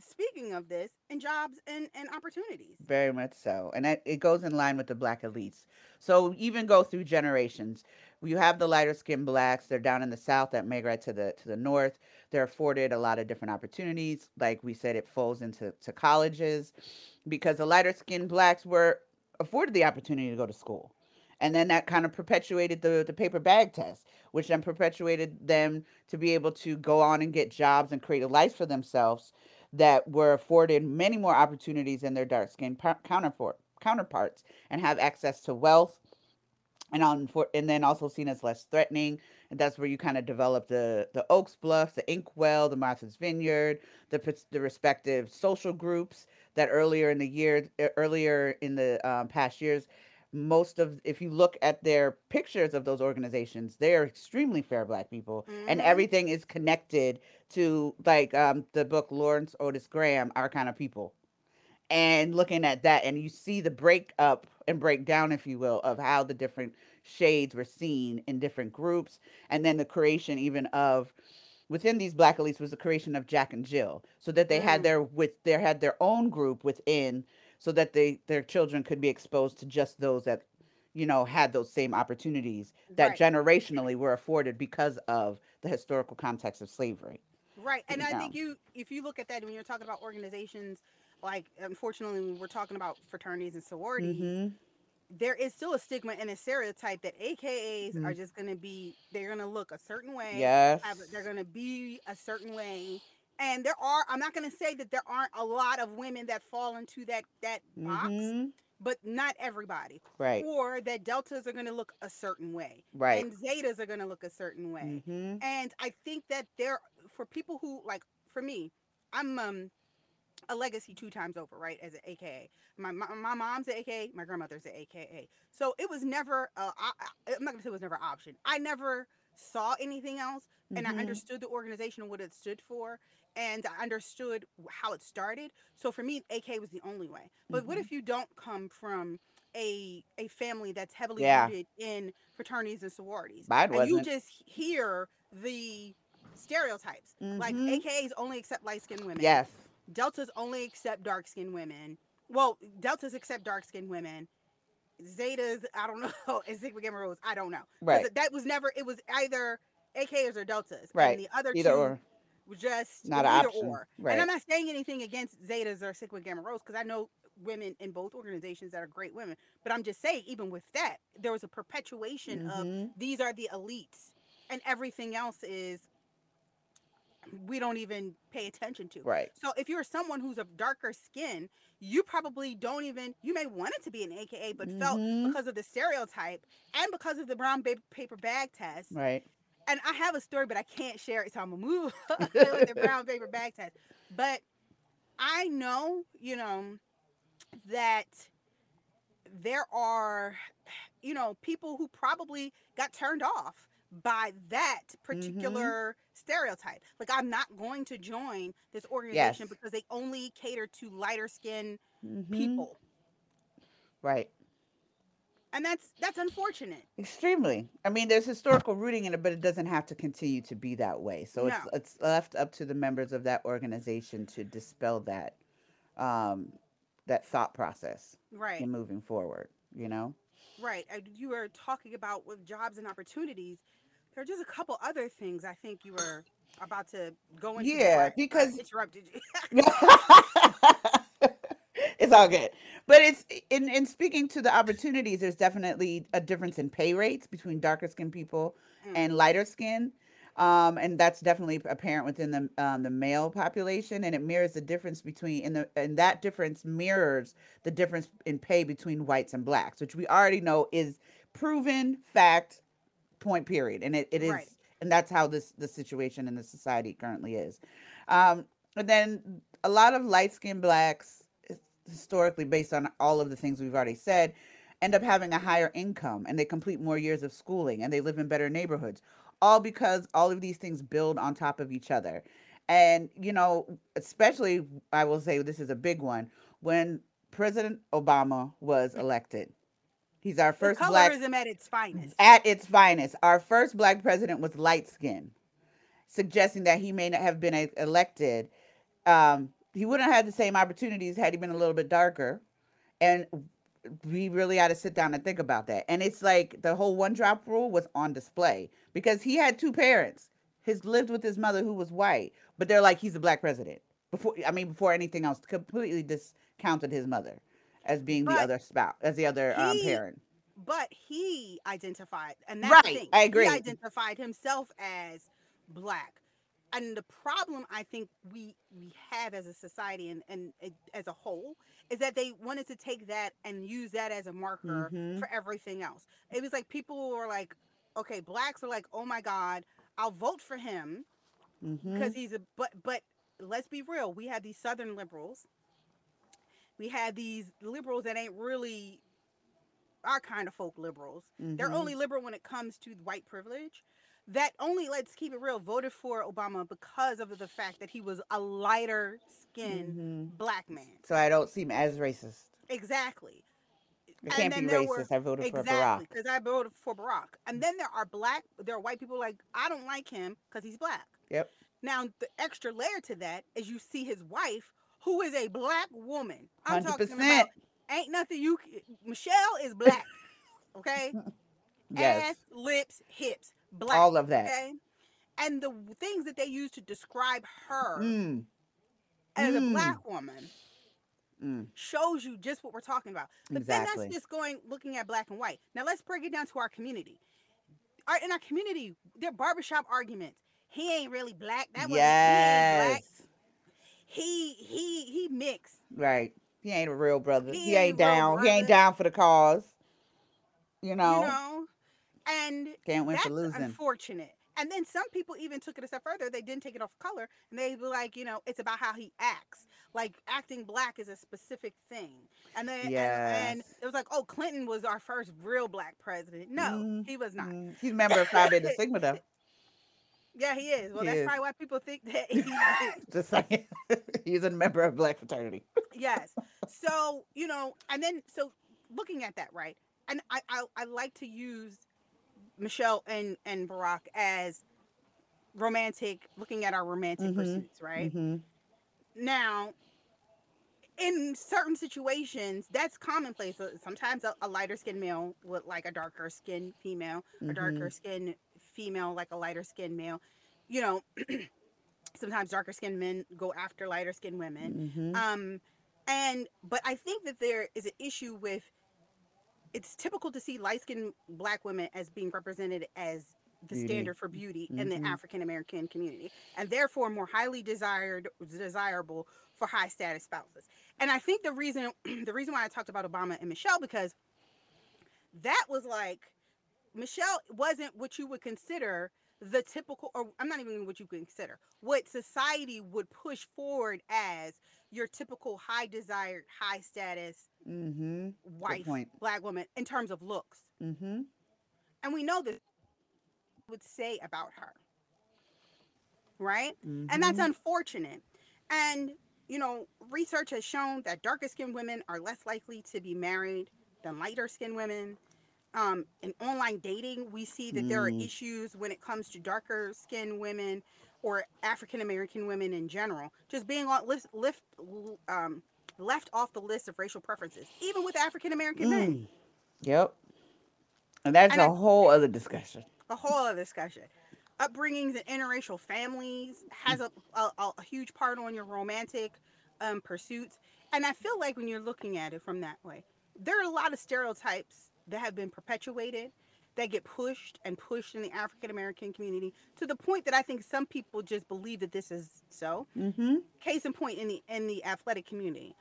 speaking of this in jobs and and opportunities very much so and that, it goes in line with the black elites so even go through generations you have the lighter skinned blacks they're down in the south that migrate to the to the north they're afforded a lot of different opportunities like we said it falls into to colleges because the lighter skinned blacks were afforded the opportunity to go to school. And then that kind of perpetuated the, the paper bag test which then perpetuated them to be able to go on and get jobs and create a life for themselves that were afforded many more opportunities than their dark skinned counterpart, counterparts and have access to wealth and on for and then also seen as less threatening and that's where you kind of develop the the Oak Bluffs the inkwell the martha's vineyard the the respective social groups that earlier in the year earlier in the um, past years most of if you look at their pictures of those organizations they are extremely fair black people and hmm everything is connected to like um, the book lawrence otis graham our kind of people and looking at that and you see the break up and breakdown if you will of how the different shades were seen in different groups and then the creation even of within these black elites was the creation of jack and jill so that they had mm, their with they had their own group within so that they their children could be exposed to just those that you know had those same opportunities that right. generationally were afforded because of the historical context of slavery Right. And you I think you, if you look at that when you're talking about organizations, like unfortunately, when we're talking about fraternities and sororities, mm-hmm. there is still a stigma and a stereotype that AKAs are mm, just going to be, they're going to look a certain way, yes have, they're going to be a certain way. And there are, I'm not going to say that there aren't a lot of women that fall into that, that box, mm-hmm. but not everybody. right. Or that deltas are going to look a certain way right. and zetas are going to look a certain way. mm-hmm. And I think that there, for people who like, for me, I'm um a legacy two times over, right? As an AKA, my my, my mom's an AKA, my grandmother's an AKA. So it was never, uh, I, I- I'm not gonna say it was never an option. I never saw anything else, and I mm-hmm understood the organization and what it stood for, and I understood how it started. So for me, AK was the only way. But what mm-hmm if you don't come from a a family that's heavily yeah rooted in fraternities and sororities, mine and you wasn't just hear the stereotypes like mm-hmm AKAs only accept light skinned women, yes Deltas only accept dark skinned women. Well, Deltas accept dark skinned women. Zetas, I don't know, and Sigma Gamma Rhos, I don't know, right that was never. It was either AKs or Deltas, Right. and the other either two or was just not either option or. And I'm not saying anything against Zetas or Sigma Gamma Rhos because I know women in both organizations that are great women. But I'm just saying, even with that, there was a perpetuation of mm-hmm these are the elites, and everything else is we don't even pay attention to. right So if you're someone who's of darker skin, you probably don't even you may want it to be an AKA, but felt mm-hmm because of the stereotype and because of the brown ba- paper bag test. right And I have a story, but I can't share it, so I'm gonna move with the brown paper bag test. But I know, you know, that there are, you know, people who probably got turned off by that mm-hmm particular stereotype. Like, I'm not going to join this organization yes because they only cater to lighter skinned mm-hmm people. right And that's that's unfortunate. Extremely. I mean, there's historical rooting in it, but it doesn't have to continue to be that way. So it's No. it's left up to the members of that organization to dispel that um that thought process Right. in moving forward, you know? Right. And you were talking about with jobs and opportunities. There are just a couple other things I think you were about to go into Yeah, because interrupted you. it's all good. But it's in in speaking to the opportunities, there's definitely a difference in pay rates between darker skinned people Mm, and lighter skin. Um, and that's definitely apparent within the um, the male population, and it mirrors the difference between and the and that difference mirrors the difference in pay between whites and blacks, which we already know is proven fact. Point period, and it, it is, right. and that's how this the situation in the society currently is. Um, and then a lot of light skinned blacks, historically based on all of the things we've already said, end up having a higher income and they complete more years of schooling and they live in better neighborhoods all because all of these things build on top of each other and you know especially i will say this is a big one when president obama was elected he's our The first black colorism at its finest. at its finest our first black president was light skinned suggesting that he may not have been elected um, he wouldn't have had the same opportunities had he been a little bit darker and we really ought to sit down and think about that. And it's like the whole one drop rule was on display because he had two parents. His lived with his mother who was white, but they're like he's a black president. Before I mean before anything else, completely discounted his mother as being the other spouse, as the other um, parent. but he identified and that's the Right, thing. I He identified himself as black. and the problem I think we we have as a society and and it- as a whole is that they wanted to take that and use that as a marker Mhm. for everything else. It was like people were like, okay, blacks are like, oh my god, I'll vote for him because he's a but but let's be real, we have these southern liberals. We have these liberals that ain't really our kind of folk liberals. They're Mhm. only liberal when it comes to white privilege. That only, let's keep it real, voted for Obama because of the fact that he was a lighter skinned Mhm. black man. So I don't seem as racist. Exactly. I can't be then there were- racist. I voted for Exactly. Barack. Because I voted for Barack. And then there are black, there are white people like, I don't like him because he's black. Yep. Now, the extra layer to that is you see his wife, who is a black woman. I'm Hundred talking percent. about ain't nothing you Michelle is black. Okay? Yes. Ass, lips, hips, black. All of that. Okay? And the things that they use to describe her Mm. as a Mm. black woman Mm. shows you just what we're talking about. But Exactly. then that's just going looking at black and white. Now let's break it down to our community. Our, in our community, there are barbershop arguments. He ain't really black. That. Yes. He he he mixed. Right. He ain't a real brother. He He, ain't ain't a real down. He ain't down for the cause. You know. You know? And Can't win that's for losing. unfortunate. And then some people even took it a step further. They didn't take it off color, and they were like, you know, it's about how he acts. Like acting black is a specific thing. And then and, and it was like, oh, Clinton was our first real black president. No, Mhm. he was not. Mm. He's a member of Phi Beta Sigma though. Yeah, he is. Well, He that's is. probably why people think that he is. Just saying. He's a member of Black fraternity. yes. So you know, and then so looking at that, right? And I I, I like to use Michelle and and Barack as romantic, looking at our romantic Mhm. pursuits, right? hmm Now, in certain situations, that's commonplace. Sometimes a, a lighter skinned male would like a darker skinned female, a darker skinned female like a lighter skinned male. You know, sometimes darker skinned men go after lighter skinned women. hmm Um, and but I think that there is an issue with it's typical to see light skinned black women as being represented as the Beauty. standard for beauty in the Mhm. African American community, and therefore more highly desired desirable for high status spouses. And I think the reason the reason why I talked about Obama and Michelle because that was like Michelle wasn't what you would consider the typical, or I'm not even what you consider, what society would push forward as your typical high desired, high status hmm wife, black woman in terms of looks. hmm And we know this would say about her. Right? And Mm-hmm. that's unfortunate. And, you know, research has shown that darker skinned women are less likely to be married than lighter skinned women. Um, in online dating, we see that there are Mm. issues when it comes to darker skinned women or African American women in general, just being on lift, lift um, left off the list of racial preferences, even with African American men. Mm. Yep. And that's And a I- whole other discussion. a whole other discussion. Upbringings and interracial families has a, a, a huge part on your romantic um, pursuits. And I feel like when you're looking at it from that way, there are a lot of stereotypes that have been perpetuated that get pushed and pushed in the African American community to the point that I think some people just believe that this is so. Mm-hmm. Case in point in the in the athletic community.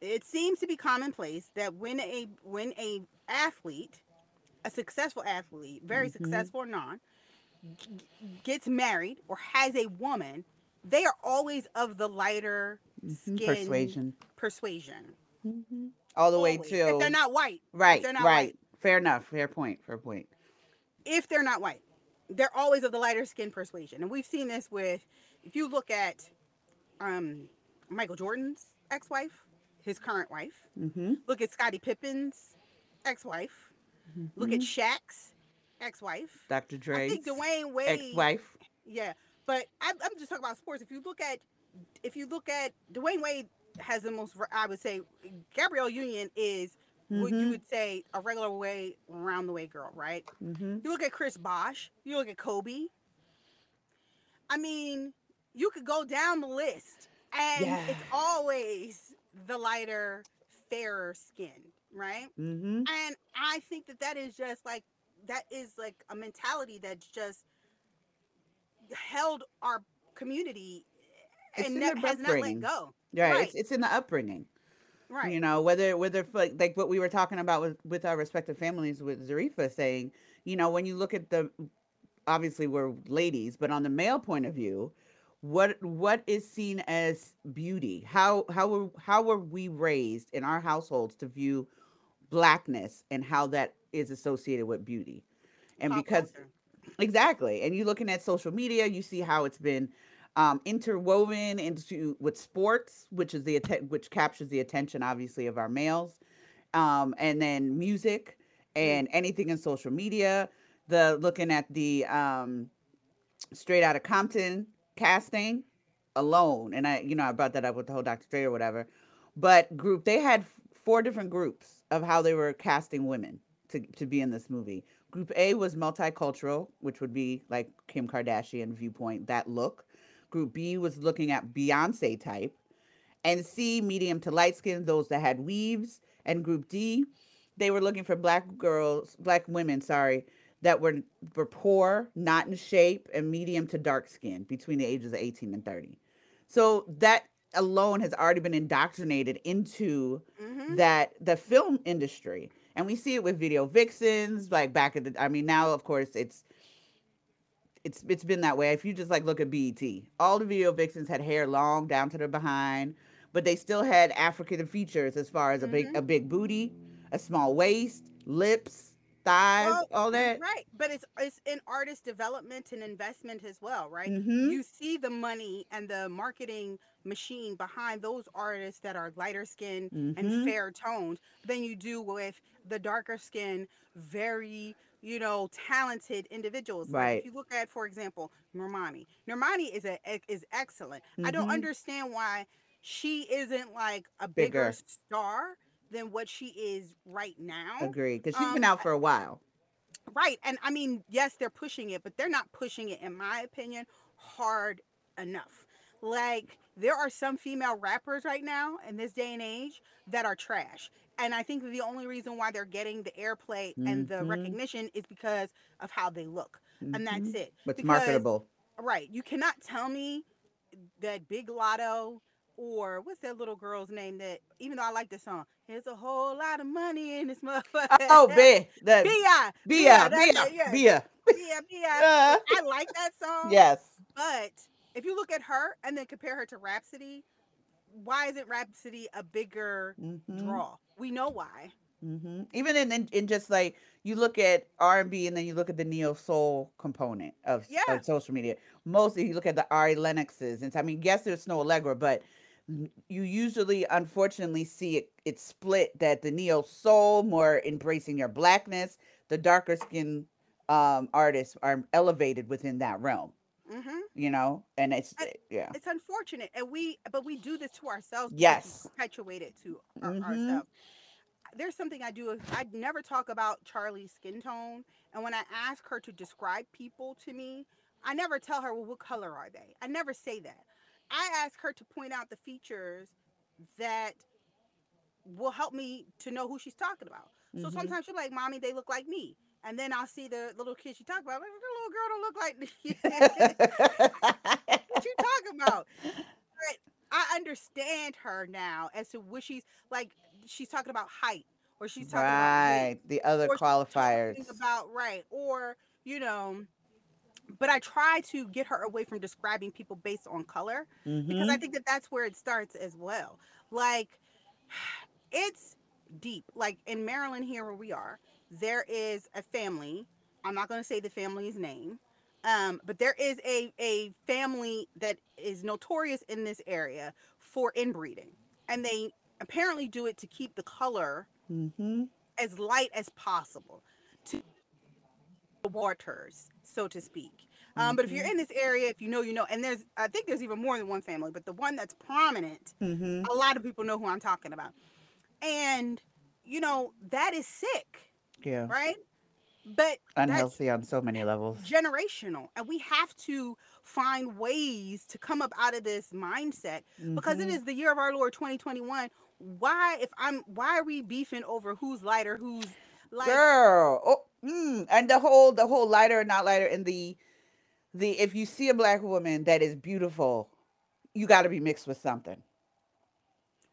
It seems to be commonplace that when a when a athlete, a successful athlete, very Mhm. successful or not, g- gets married or has a woman, they are always of the lighter skin Mm-hmm. Persuasion. persuasion. hmm All the way Always. to if they're not white. right, they're not right. white. Fair enough. Fair point. Fair point. If they're not white, they're always of the lighter skin persuasion. And we've seen this with if you look at um Michael Jordan's ex-wife, his current wife, Mm-hmm. Look at Scottie Pippen's ex-wife. Look at Shaq's ex-wife. Dr. I think Dwyane Wade. ex-wife. Yeah, but I'm, I'm just talking about sports. If you look at, if you look at Dwyane Wade has the most. I would say Gabrielle Union is what you Mhm. would say a regular way around the way girl, right? Mm-hmm. You look at Chris Bosh. You look at Kobe. I mean, you could go down the list, and it's always the lighter, fairer skin, right? Mm-hmm. And I think that that is just like that is like a mentality that's just held our community It's and ne- has not let go. Right. Right. It's it's in the upbringing. Right. You know, whether whether like, like what we were talking about with with our respective families with Zarifa saying, you know, when you look at the obviously we're ladies, but on the male point of view, what what is seen as beauty? How how were how were we raised in our households to view blackness and how that is associated with beauty? And Pop because culture. Exactly. And you looking at social media, you see how it's been um, interwoven into with sports, which is the which captures the attention, obviously, of our males, um, and then music and anything in social media. The looking at the um, Straight Outta Compton casting alone, and I, you know, I brought that up with the whole Dr. Dre or whatever. But group, they had four different groups of how they were casting women to to be in this movie. Group A was multicultural, which would be like Kim Kardashian viewpoint, that look. Group B was looking at Beyonce type. And C, medium to light skin, those that had weaves. And group D, they were looking for black girls, black women, sorry, that were were poor, not in shape, and medium to dark skin between the ages of 18 and 30. So that alone has already been indoctrinated into Mhm. that the film industry and we see it with video vixens like back at the i mean now of course it's it's it's been that way if you just like look at bet all the video vixens had hair long down to their behind but they still had african features as far as a big a big booty a small waist lips thighs Well, all that Right, but it's it's in artist development and investment as well, right? Mhm. You see the money and the marketing machine behind those artists that are lighter skinned Mhm. and fair toned than you do with the darker skinned, very you know talented individuals. Like Right. if you look at, for example, Normani. Normani is a is excellent. I don't Mhm. understand why she isn't like a bigger, Bigger. star than what she is right now. agree because she's Um, been out for a while Right. And I mean, yes, they're pushing it, but they're not pushing it, in my opinion, hard enough. Like, there are some female rappers right now in this day and age that are trash. And I think the only reason why they're getting the airplay and the Mhm. recognition is because of how they look. And that's it. what's Because- marketable Right. You cannot tell me that Big Lotto or what's that little girl's name that, even though I like the song, there's a whole lot of money in this motherfucker. oh b the I like that song. yes But if you look at her and then compare her to Rapsody, why isn't Rapsody a bigger Mhm. draw? We know why. hmm Even in, in in just like you look at R and B and then you look at the neo soul component of, Yeah. of social media. Mostly you look at the Ari Lennoxes and I mean, yes, there's Snoh Aalegra, but you usually, unfortunately, see it it's split that the neo soul more embracing your blackness, the darker skin um, artists are elevated within that realm. Hmm You know, and it's And yeah, It's unfortunate, and we but we do this to ourselves. Yes. perpetuate it to our, Mhm. ourselves. There's something I do. I never talk about Charlie's skin tone, and when I ask her to describe people to me, I never tell her, well, what color are they? I never say that. I ask her to point out the features that will help me to know who she's talking about. So Mhm. sometimes she'll be like, "Mommy, they look like me," and then I'll see the little kid she talking about. Like, the little girl don't look like me. what you talking about? But I understand her now as to what she's like. She's talking about height, or she's talking about weight, right. The other or qualifiers. about right, or you know. But I try to get her away from describing people based on color because I Mhm. think that that's where it starts as well. Like, it's deep. Like in Maryland, here where we are, there is a family. I'm not going to say the family's name, um, but there is a a family that is notorious in this area for inbreeding, and they apparently do it to keep the color Mhm. as light as possible to the waters, so to speak. Um, but if you're in this area, if you know, you know, and there's, I think there's even more than one family, but the one that's prominent, Mhm. a lot of people know who I'm talking about. And, you know, that is sick, Yeah. right? But Unhealthy on so many levels. generational. And we have to find ways to come up out of this mindset because it Mhm. is the year of our Lord 2021. Why, if I'm, why are we beefing over who's lighter, who's like, girl. Oh, mm, and the whole the whole lighter or not lighter and the the if you see a black woman that is beautiful, you got to be mixed with something.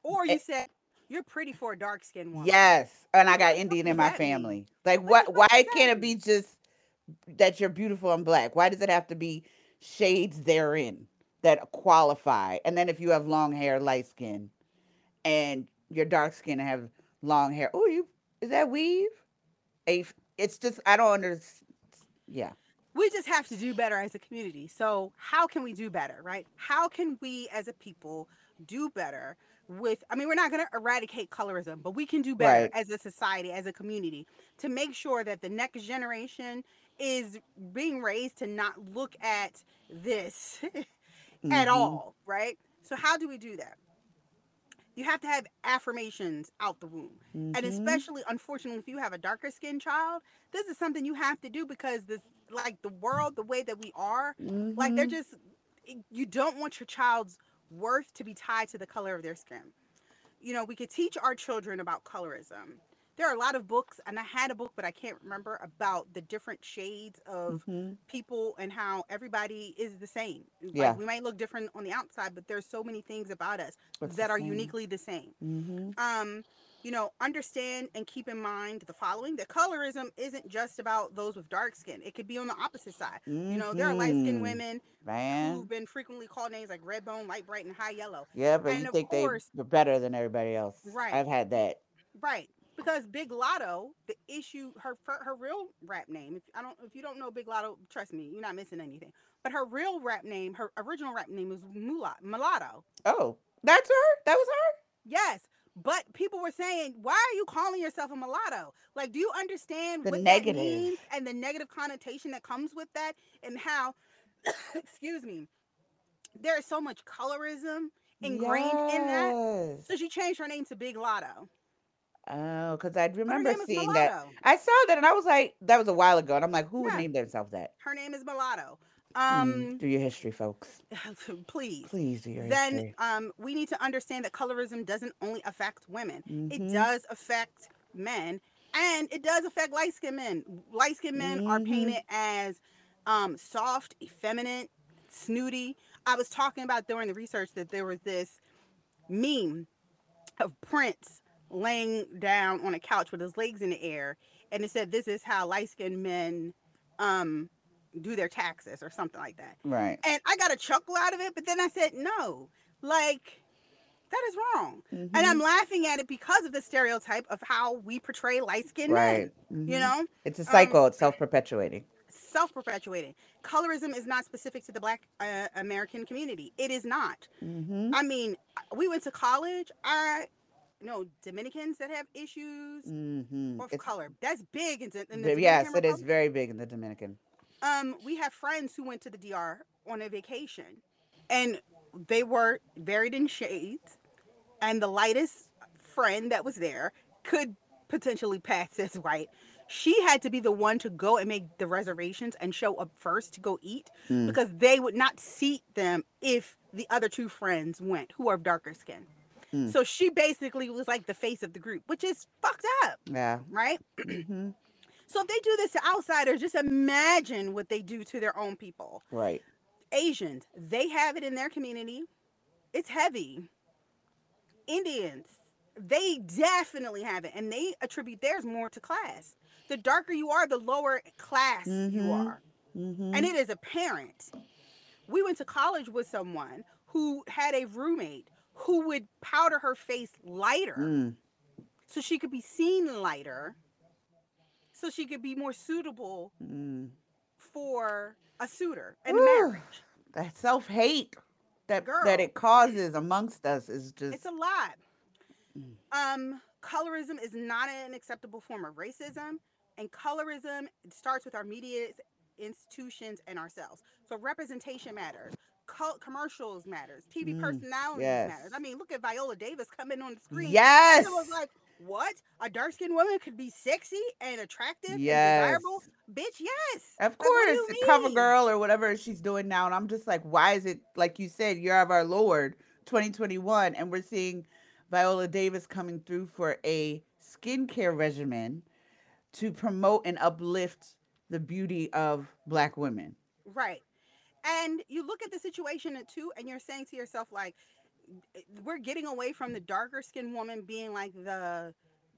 Or Eh you said you're pretty for a dark skinned woman. Yes, and I got Indian in my family. Like What why what does that can't it be just that you're beautiful and black? Why does it have to be shades therein that qualify? And then if you have long hair, light skin, and you're dark skin and have long hair, oh, you is that weave? A, it's just I don't understand. Yeah, we just have to do better as a community. So, how can we do better, right? How can we as a people do better with I mean, we're not going to eradicate colorism, but we can do better right. as a society, as a community to make sure that the next generation is being raised to not look at this at Mm-hmm. all, right? So, how do we do that? You have to have affirmations out the womb. And Mm-hmm. especially, unfortunately, if you have a darker skinned child, this is something you have to do because this, like the world, the way that we are, like they're Mm-hmm. just, you don't want your child's worth to be tied to the color of their skin. You know, we could teach our children about colorism. There are a lot of books, and I had a book, but I can't remember about the different shades of Mm-hmm. people and how everybody is the same. Yeah, Like we might look different on the outside, but there's so many things about us that are same. uniquely the same. Mm-hmm. Um, you know, understand and keep in mind the following: that colorism isn't just about those with dark skin. It could be on the opposite side. You know, there are light skinned Mm-hmm. women Man. who've been frequently called names like red bone, light bright, and high yellow. Yeah, but And you of think course, are better than everybody else. right, I've had that. right. Because Big Latto, the issue, her her real rap name. If I don't, if you don't know Big Latto, trust me, you're not missing anything. But her real rap name, her original rap name was Mulat, Mulatto. Oh, that's her? That was her? Yes. But people were saying, why are you calling yourself a mulatto? Like, do you understand The what that means and the negative connotation that comes with that? And how, excuse me, there is so much colorism ingrained in that. So she changed her name to Big Latto. Oh, because I remember seeing that. I saw that and I was like, that was a while ago. And I'm like, who would name themselves that? Her name is Mulatto. Mm, Um, do your history, folks. please. Please do your Then history. um, we need to understand that colorism doesn't only affect women. It Mm-hmm. does affect men and it does affect light skinned men. Light skinned men are Mm-hmm. painted as um, soft, effeminate, snooty. I was talking about during the research that there was this meme of Prince laying down on a couch with his legs in the air, and it said, "This is how light skinned men um, do their taxes," or something like that. Right. And I got a chuckle out of it, but then I said, "No, like." That is wrong. And Mm-hmm. I'm laughing at it because of the stereotype of how we portray light skinned Right. men. You hmm know, It's a um, cycle. It's self perpetuating. self perpetuating. Colorism is not specific to the black uh, American community. It is not. Mm-hmm. I mean, we went to college. I know Dominicans that have issues Mm-hmm. of It's color. That's big in, in the Dominican yes, it is very big in the Dominican. Um, we have friends who went to the DR on a vacation, and they were buried in shades. And the lightest friend that was there could potentially pass as white. She had to be the one to go and make the reservations and show up first to go eat Mm. because they would not seat them if the other two friends went who are of darker skin. Mm. So she basically was like the face of the group, which is fucked up, Yeah. right? hmm So if they do this to outsiders, just imagine what they do to their own people. Right. Asians, they have it in their community. It's heavy. Indians, they definitely have it, and they attribute theirs more to class. The darker you are, the lower class you Mhm. are. Mm-hmm. And it is apparent. We went to college with someone who had a roommate who would powder her face lighter Mm. so she could be seen lighter, so she could be more suitable Mm. for a suitor and Woo. marriage. That self hate that that it causes amongst us is just It's a lot. Mm. Um, colorism is not an acceptable form of racism, and colorism starts with our media institutions and ourselves. So representation matters. Co- commercials matters. TV Mm, personalities yes. matters. I mean, look at Viola Davis coming on the screen. yes. It was like, what? A dark skinned woman could be sexy and attractive Yes. and desirable? Bitch, yes. Of course, cover girl or whatever she's doing now, and I'm just like, why is it like you said, year of our Lord, 2021, and we're seeing Viola Davis coming through for a skincare regimen to promote and uplift the beauty of Black women. Right. And you look at the situation too, and you're saying to yourself, like, we're getting away from the darker skinned woman being like the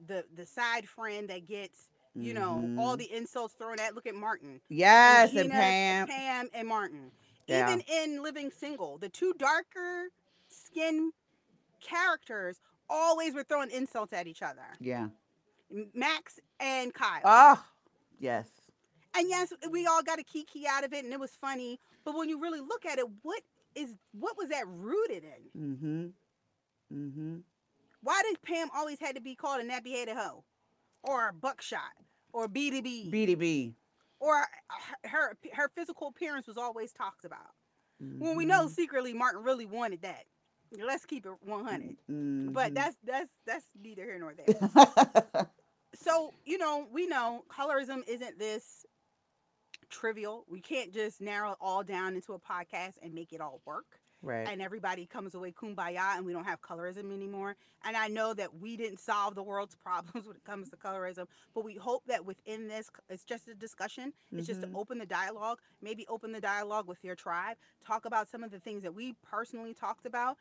the the side friend that gets you know all Mhm. the insults thrown at. Look at Martin, Yes, and Gina, Pam. Pam, and Martin. Yeah. Even in Living Single, the two darker skin characters always were throwing insults at each other. Yeah. Max and Kyle. Oh, yes. and yes, we all got a kiki out of it, and it was funny. But when you really look at it, what is what was that rooted in? Mm-hmm. Mm-hmm. Why did Pam always had to be called a nappy headed hoe, or a buckshot, or BDB? BDB. or her, her physical appearance was always talked about? When we know Mm-hmm. secretly Martin really wanted that. Let's keep it one hundred. Mm-hmm. But that's that's that's neither here nor there. so you know we know colorism isn't this trivial we can't just narrow it all down into a podcast and make it all work right. and everybody comes away kumbaya and we don't have colorism anymore and i know that we didn't solve the world's problems when it comes to colorism but we hope that within this it's just a discussion it's just to Mhm. open the dialogue maybe open the dialogue with your tribe talk about some of the things that we personally talked about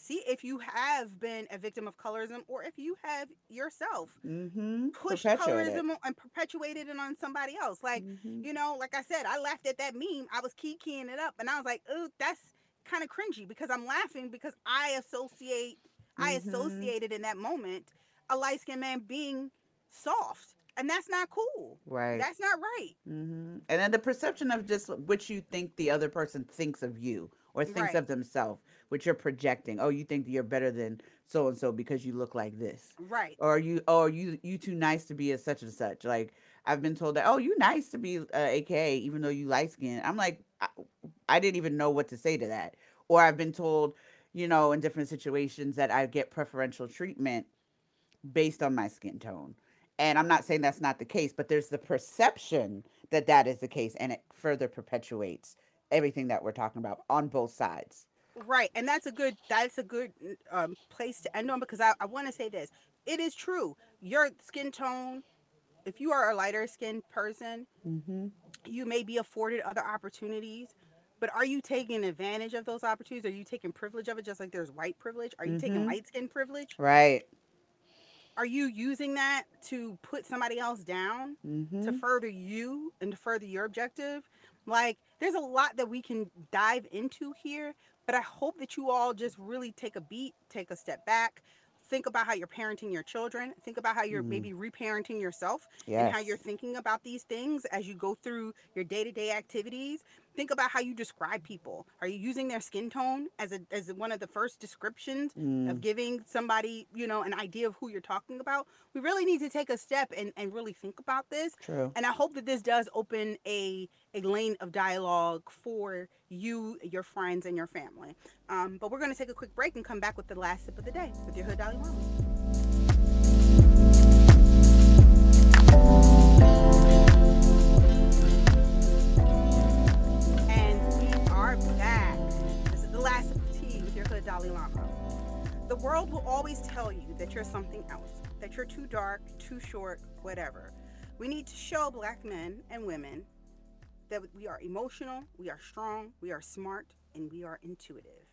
see if you have been a victim of colorism or if you have yourself mm-hmm. pushed colorism and perpetuated it on somebody else like Mhm. you know, like I said, I laughed at that meme. I was key keying it up, and I was like, "Oh, that's kind of cringy," because I'm laughing because I associate, I Mhm. associated in that moment a light skinned man being soft, and that's not cool. Right. That's not right. hmm And then the perception of just what you think the other person thinks of you or thinks Right. of themselves, which you're projecting. Oh, you think that you're better than so and so because you look like this, Right. or you, oh, you, you too nice to be a such and such. Like I've been told that, oh, you nice to be uh, AKA, even though you light skin. I'm like, I, I didn't even know what to say to that. Or I've been told, you know, in different situations that I get preferential treatment based on my skin tone. And I'm not saying that's not the case, but there's the perception that that is the case, and it further perpetuates everything that we're talking about on both sides. Right. And that's a good that's a good um, place to end on because I, I want to say this. It is true. Your skin tone, if you are a lighter skinned person, Mm-hmm. you may be afforded other opportunities, but are you taking advantage of those opportunities? Are you taking privilege of it just like there's white privilege? Are you taking Mhm. light skin privilege? Right. Are you using that to put somebody else down Mm-hmm. to further you and to further your objective? Like, there's a lot that we can dive into here, but I hope that you all just really take a beat, take a step back, think about how you're parenting your children, think about how you're Mhm. maybe reparenting yourself Yes. and how you're thinking about these things as you go through your day-to-day activities think about how you describe people. Are you using their skin tone as a as one of the first descriptions Mm. of giving somebody you know an idea of who you're talking about? We really need to take a step and, and really think about this. True. and i hope that this does open a a lane of dialogue for you your friends and your family. Um, but we're going to take a quick break and come back with the last sip of the day with your hood Dalai Lama This is the last sip of tea with your hood Dalai Lama. The world will always tell you that you're something else, that you're too dark, too short, whatever. We need to show black men and women that we are emotional, we are strong, we are smart, and we are intuitive.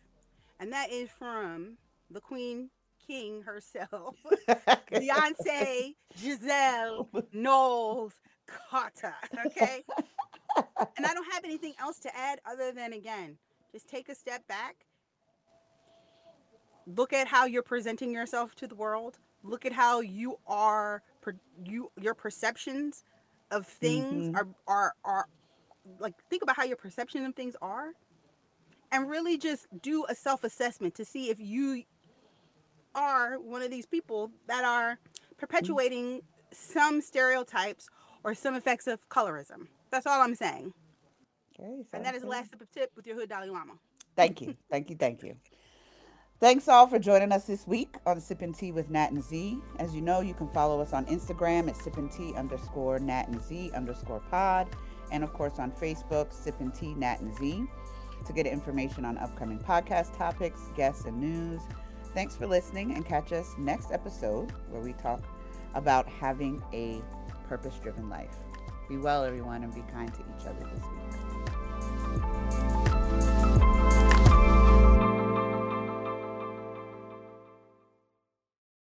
And that is from the Queen King herself, Beyonce Giselle Knowles Carter. Okay? and I don't have anything else to add other than again, just take a step back. Look at how you're presenting yourself to the world. Look at how you are you your perceptions of things Mhm. are are are like think about how your perception of things are and really just do a self-assessment to see if you are one of these people that are perpetuating some stereotypes or some effects of colorism. That's all I'm saying. Okay, And that is the last sip of tip with your hood Dalai Lama. Thank you. Thank you. Thank you. Thanks all for joining us this week on Sippin' Tea with Nat and Z. As you know, you can follow us on Instagram at Sippin' Tea underscore Nat and Z underscore pod. And of course on Facebook, Sippin' Tea Nat and Z to get information on upcoming podcast topics, guests, and news. Thanks for listening and catch us next episode where we talk about having a purpose driven life. Be well, everyone, and be kind to each other this week.